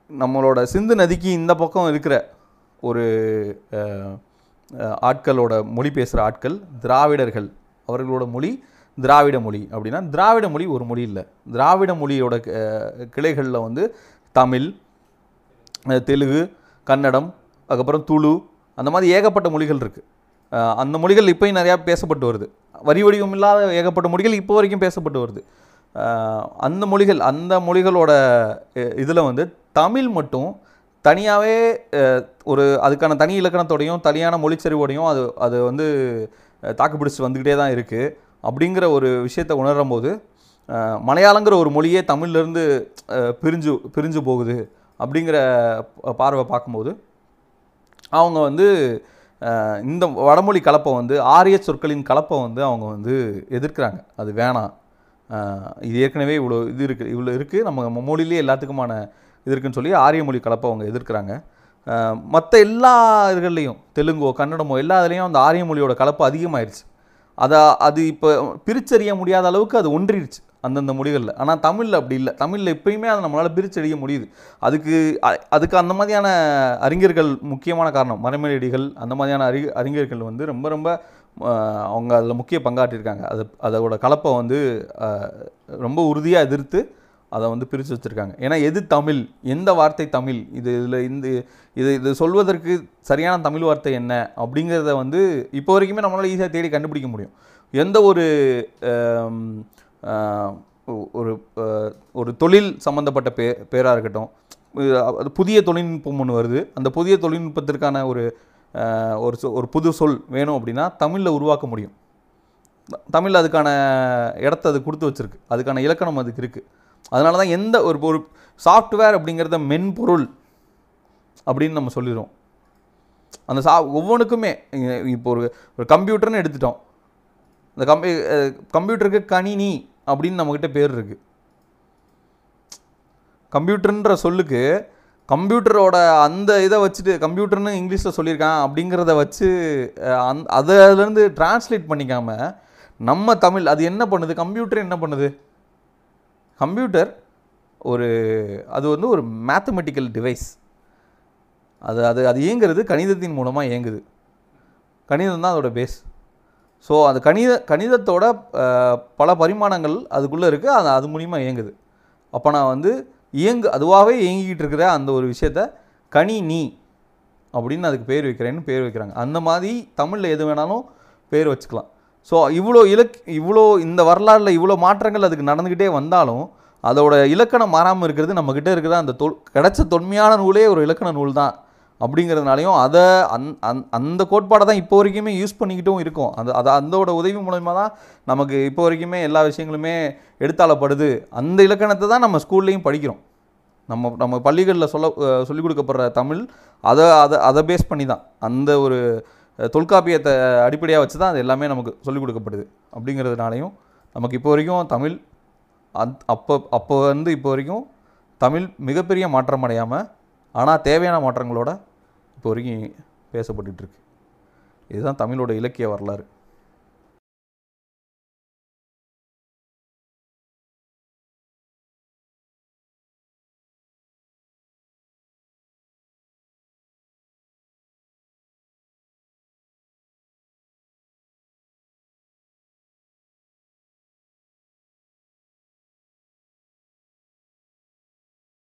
நம்மளோட சிந்து நதிக்கு இந்த பக்கம் இருக்கிற ஒரு ஆட்களோட மொழி பேசுகிற ஆட்கள் திராவிடர்கள். அவர்களோட மொழி திராவிட மொழி அப்படின்னா திராவிட மொழி ஒரு மொழி இல்லை. திராவிட மொழியோட கிளைகளில் வந்து தமிழ் தெலுங்கு கன்னடம் அதுக்கப்புறம் துளு அந்த மாதிரி ஏகப்பட்ட மொழிகள் இருக்குது அந்த மொழிகள் இப்போயும் நிறையா பேசப்பட்டு வருது. வரி வடிவம் இல்லாத ஏகப்பட்ட மொழிகள் இப்போ வரைக்கும் பேசப்பட்டு வருது. அந்த மொழிகள் அந்த மொழிகளோட இதில் வந்து தமிழ் மட்டும் தனியாகவே ஒரு அதுக்கான தனி இலக்கணத்தோடையும் தனியான மொழிச்சரிவோடையும் அது அது வந்து தாக்குப்பிடிச்சு தாக்கு பிடிச்சி வந்துக்கிட்டே தான் இருக்குது அப்படிங்கிற ஒரு விஷயத்தை உணரும் போது மலையாளங்கிற ஒரு மொழியே தமிழ்லேருந்து பிரிஞ்சு பிரிஞ்சு போகுது அப்படிங்கிற பார்வை பார்க்கும்போது அவங்க வந்து இந்த வடமொழி கலப்பை வந்து ஆரிய சொற்களின் கலப்பை வந்து அவங்க வந்து எதிர்க்கிறாங்க. அது வேணாம். இது ஏற்கனவே இவ்வளோ இது இருக்குது இவ்வளோ இருக்குது நம்ம நம்ம மொழியிலே எல்லாத்துக்குமான இது இருக்குன்னு சொல்லி ஆரிய மொழி கலப்பை அவங்க எதிர்க்கிறாங்க. மற்ற எல்லா இதுகள்லேயும் தெலுங்கோ கன்னடமோ எல்லா இதுலேயும் அந்த ஆரிய மொழியோட கலப்பு அதிகமாயிருச்சு. அதை அது இப்போ பிரிச்சறிய முடியாத அளவுக்கு அது ஒன்றிடுச்சு அந்தந்த மொழிகளில். ஆனால் தமிழில் அப்படி இல்லை. தமிழில் எப்பயுமே அதை நம்மளால் பிரிச்செடிய முடியுது. அதுக்கு அதுக்கு அந்த மாதிரியான அறிஞர்கள் முக்கியமான காரணம். மரமேடிகள் அந்த மாதிரியான அறி அறிஞர்கள் வந்து ரொம்ப ரொம்ப அவங்க அதில் முக்கிய பங்காற்றிருக்காங்க. அது அதோட கலப்பை வந்து ரொம்ப உறுதியாக எதிர்த்து அதை வந்து பிரித்து வச்சுருக்காங்க. ஏன்னா எது தமிழ்? எந்த வார்த்தை தமிழ்? இது இதில் இந்த இது இது சொல்வதற்கு சரியான தமிழ் வார்த்தை என்ன? அப்படிங்கிறத வந்து இப்போ வரைக்குமே நம்மளால் ஈஸியாக தேடி கண்டுபிடிக்க முடியும். எந்த ஒரு ஒரு ஒரு தொழில் சம்மந்தப்பட்ட பே பேராக இருக்கட்டும் அது புதிய தொழில்நுட்பம் ஒன்று வருது. அந்த புதிய தொழில்நுட்பத்திற்கான ஒரு ஒரு சொ- ஒரு புது சொல் வேணும் அப்படின்னா தமிழில் உருவாக்க முடியும். தமிழ் அதுக்கான இடத்த அது கொடுத்து வச்சுருக்கு. அதுக்கான இலக்கணம் அதுக்கு இருக்குது அதனால தான் எந்த ஒரு ஒரு சாஃப்ட்வேர் அப்படிங்கிறத மென்பொருள் அப்படின்னு நம்ம சொல்லிடுறோம். அந்த சா ஒவ்வொன்றுக்குமே இப்போ ஒரு ஒரு கம்ப்யூட்டர்னு எடுத்துட்டோம். இந்த கம்பி கம்ப்யூட்டருக்கு கணினி அப்படின்னு நம்மக்கிட்ட பேர் இருக்குது கம்ப்யூட்டர்ன்ற சொல்லுக்கு கம்ப்யூட்டரோட அந்த இதை வச்சுட்டு கம்ப்யூட்டர்னு இங்கிலீஷில் சொல்லியிருக்கான் அப்படிங்கிறத வச்சு அந் அந் அதுலேருந்து டிரான்ஸ்லேட் பண்ணிக்காம நம்ம தமிழ் அது என்ன பண்ணுது? கம்ப்யூட்டர் என்ன பண்ணுது? கம்ப்யூட்டர் ஒரு அது வந்து ஒரு மேத்தமெட்டிக்கல் டிவைஸ் அது அது அது இயங்குறது கணிதத்தின் மூலமாக இயங்குது. கணிதம் தான் அதோட பேஸ் ஸோ அது கணித கணிதத்தோட பல பரிமாணங்கள் அதுக்குள்ளே இருக்குது அது அது மூலிமா இயங்குது. அப்போ நான் வந்து இயங்கு அதுவாகவே இயங்கிக்கிட்டு இருக்கிற அந்த ஒரு விஷயத்த கனி நீ அப்படின்னு அதுக்கு பேர் வைக்கிறேன்னு பேர் வைக்கிறாங்க. அந்த மாதிரி தமிழில் எது வேணாலும் பேர் வச்சுக்கலாம். ஸோ இவ்வளோ இலக் இவ்வளோ இந்த வரலாறில் இவ்வளோ மாற்றங்கள் அதுக்கு நடந்துக்கிட்டே வந்தாலும் அதோட இலக்கணம் மாறாமல் இருக்கிறது நம்மக்கிட்ட இருக்கிற அந்த தொல் கிடைச்ச தொன்மையான நூலே ஒரு இலக்கண நூல் தான். அப்படிங்கிறதுனாலையும் அதை அந் அந் அந்த கோட்பாடை தான் இப்போ வரைக்குமே யூஸ் பண்ணிக்கிட்டும் இருக்கும். அந்த அது அதோட உதவி மூலயமா தான் நமக்கு இப்போ வரைக்குமே எல்லா விஷயங்களுமே எடுத்தாளப்படுது. அந்த இலக்கணத்தை தான் நம்ம ஸ்கூல்லையும் படிக்கிறோம். நம்ம நம்ம பள்ளிகளில் சொல்ல சொல்லிக் கொடுக்கப்படுற தமிழ் அதை அதை அதை பேஸ் பண்ணி தான். அந்த ஒரு தொல்காப்பியத்தை அடிப்படையாக வச்சு தான் அது எல்லாமே நமக்கு சொல்லிக் கொடுக்கப்படுது. அப்படிங்கிறதுனாலையும் நமக்கு இப்போ வரைக்கும் தமிழ் அந் அப்போ அப்போ வந்து இப்போ வரைக்கும் தமிழ் மிகப்பெரிய மாற்றம் அடையாமல் ஆனால் தேவையான மாற்றங்களோட இப்போ வரைக்கும் பேசப்பட்டுருக்கு இதுதான் தமிழோட இலக்கிய வரலாறு.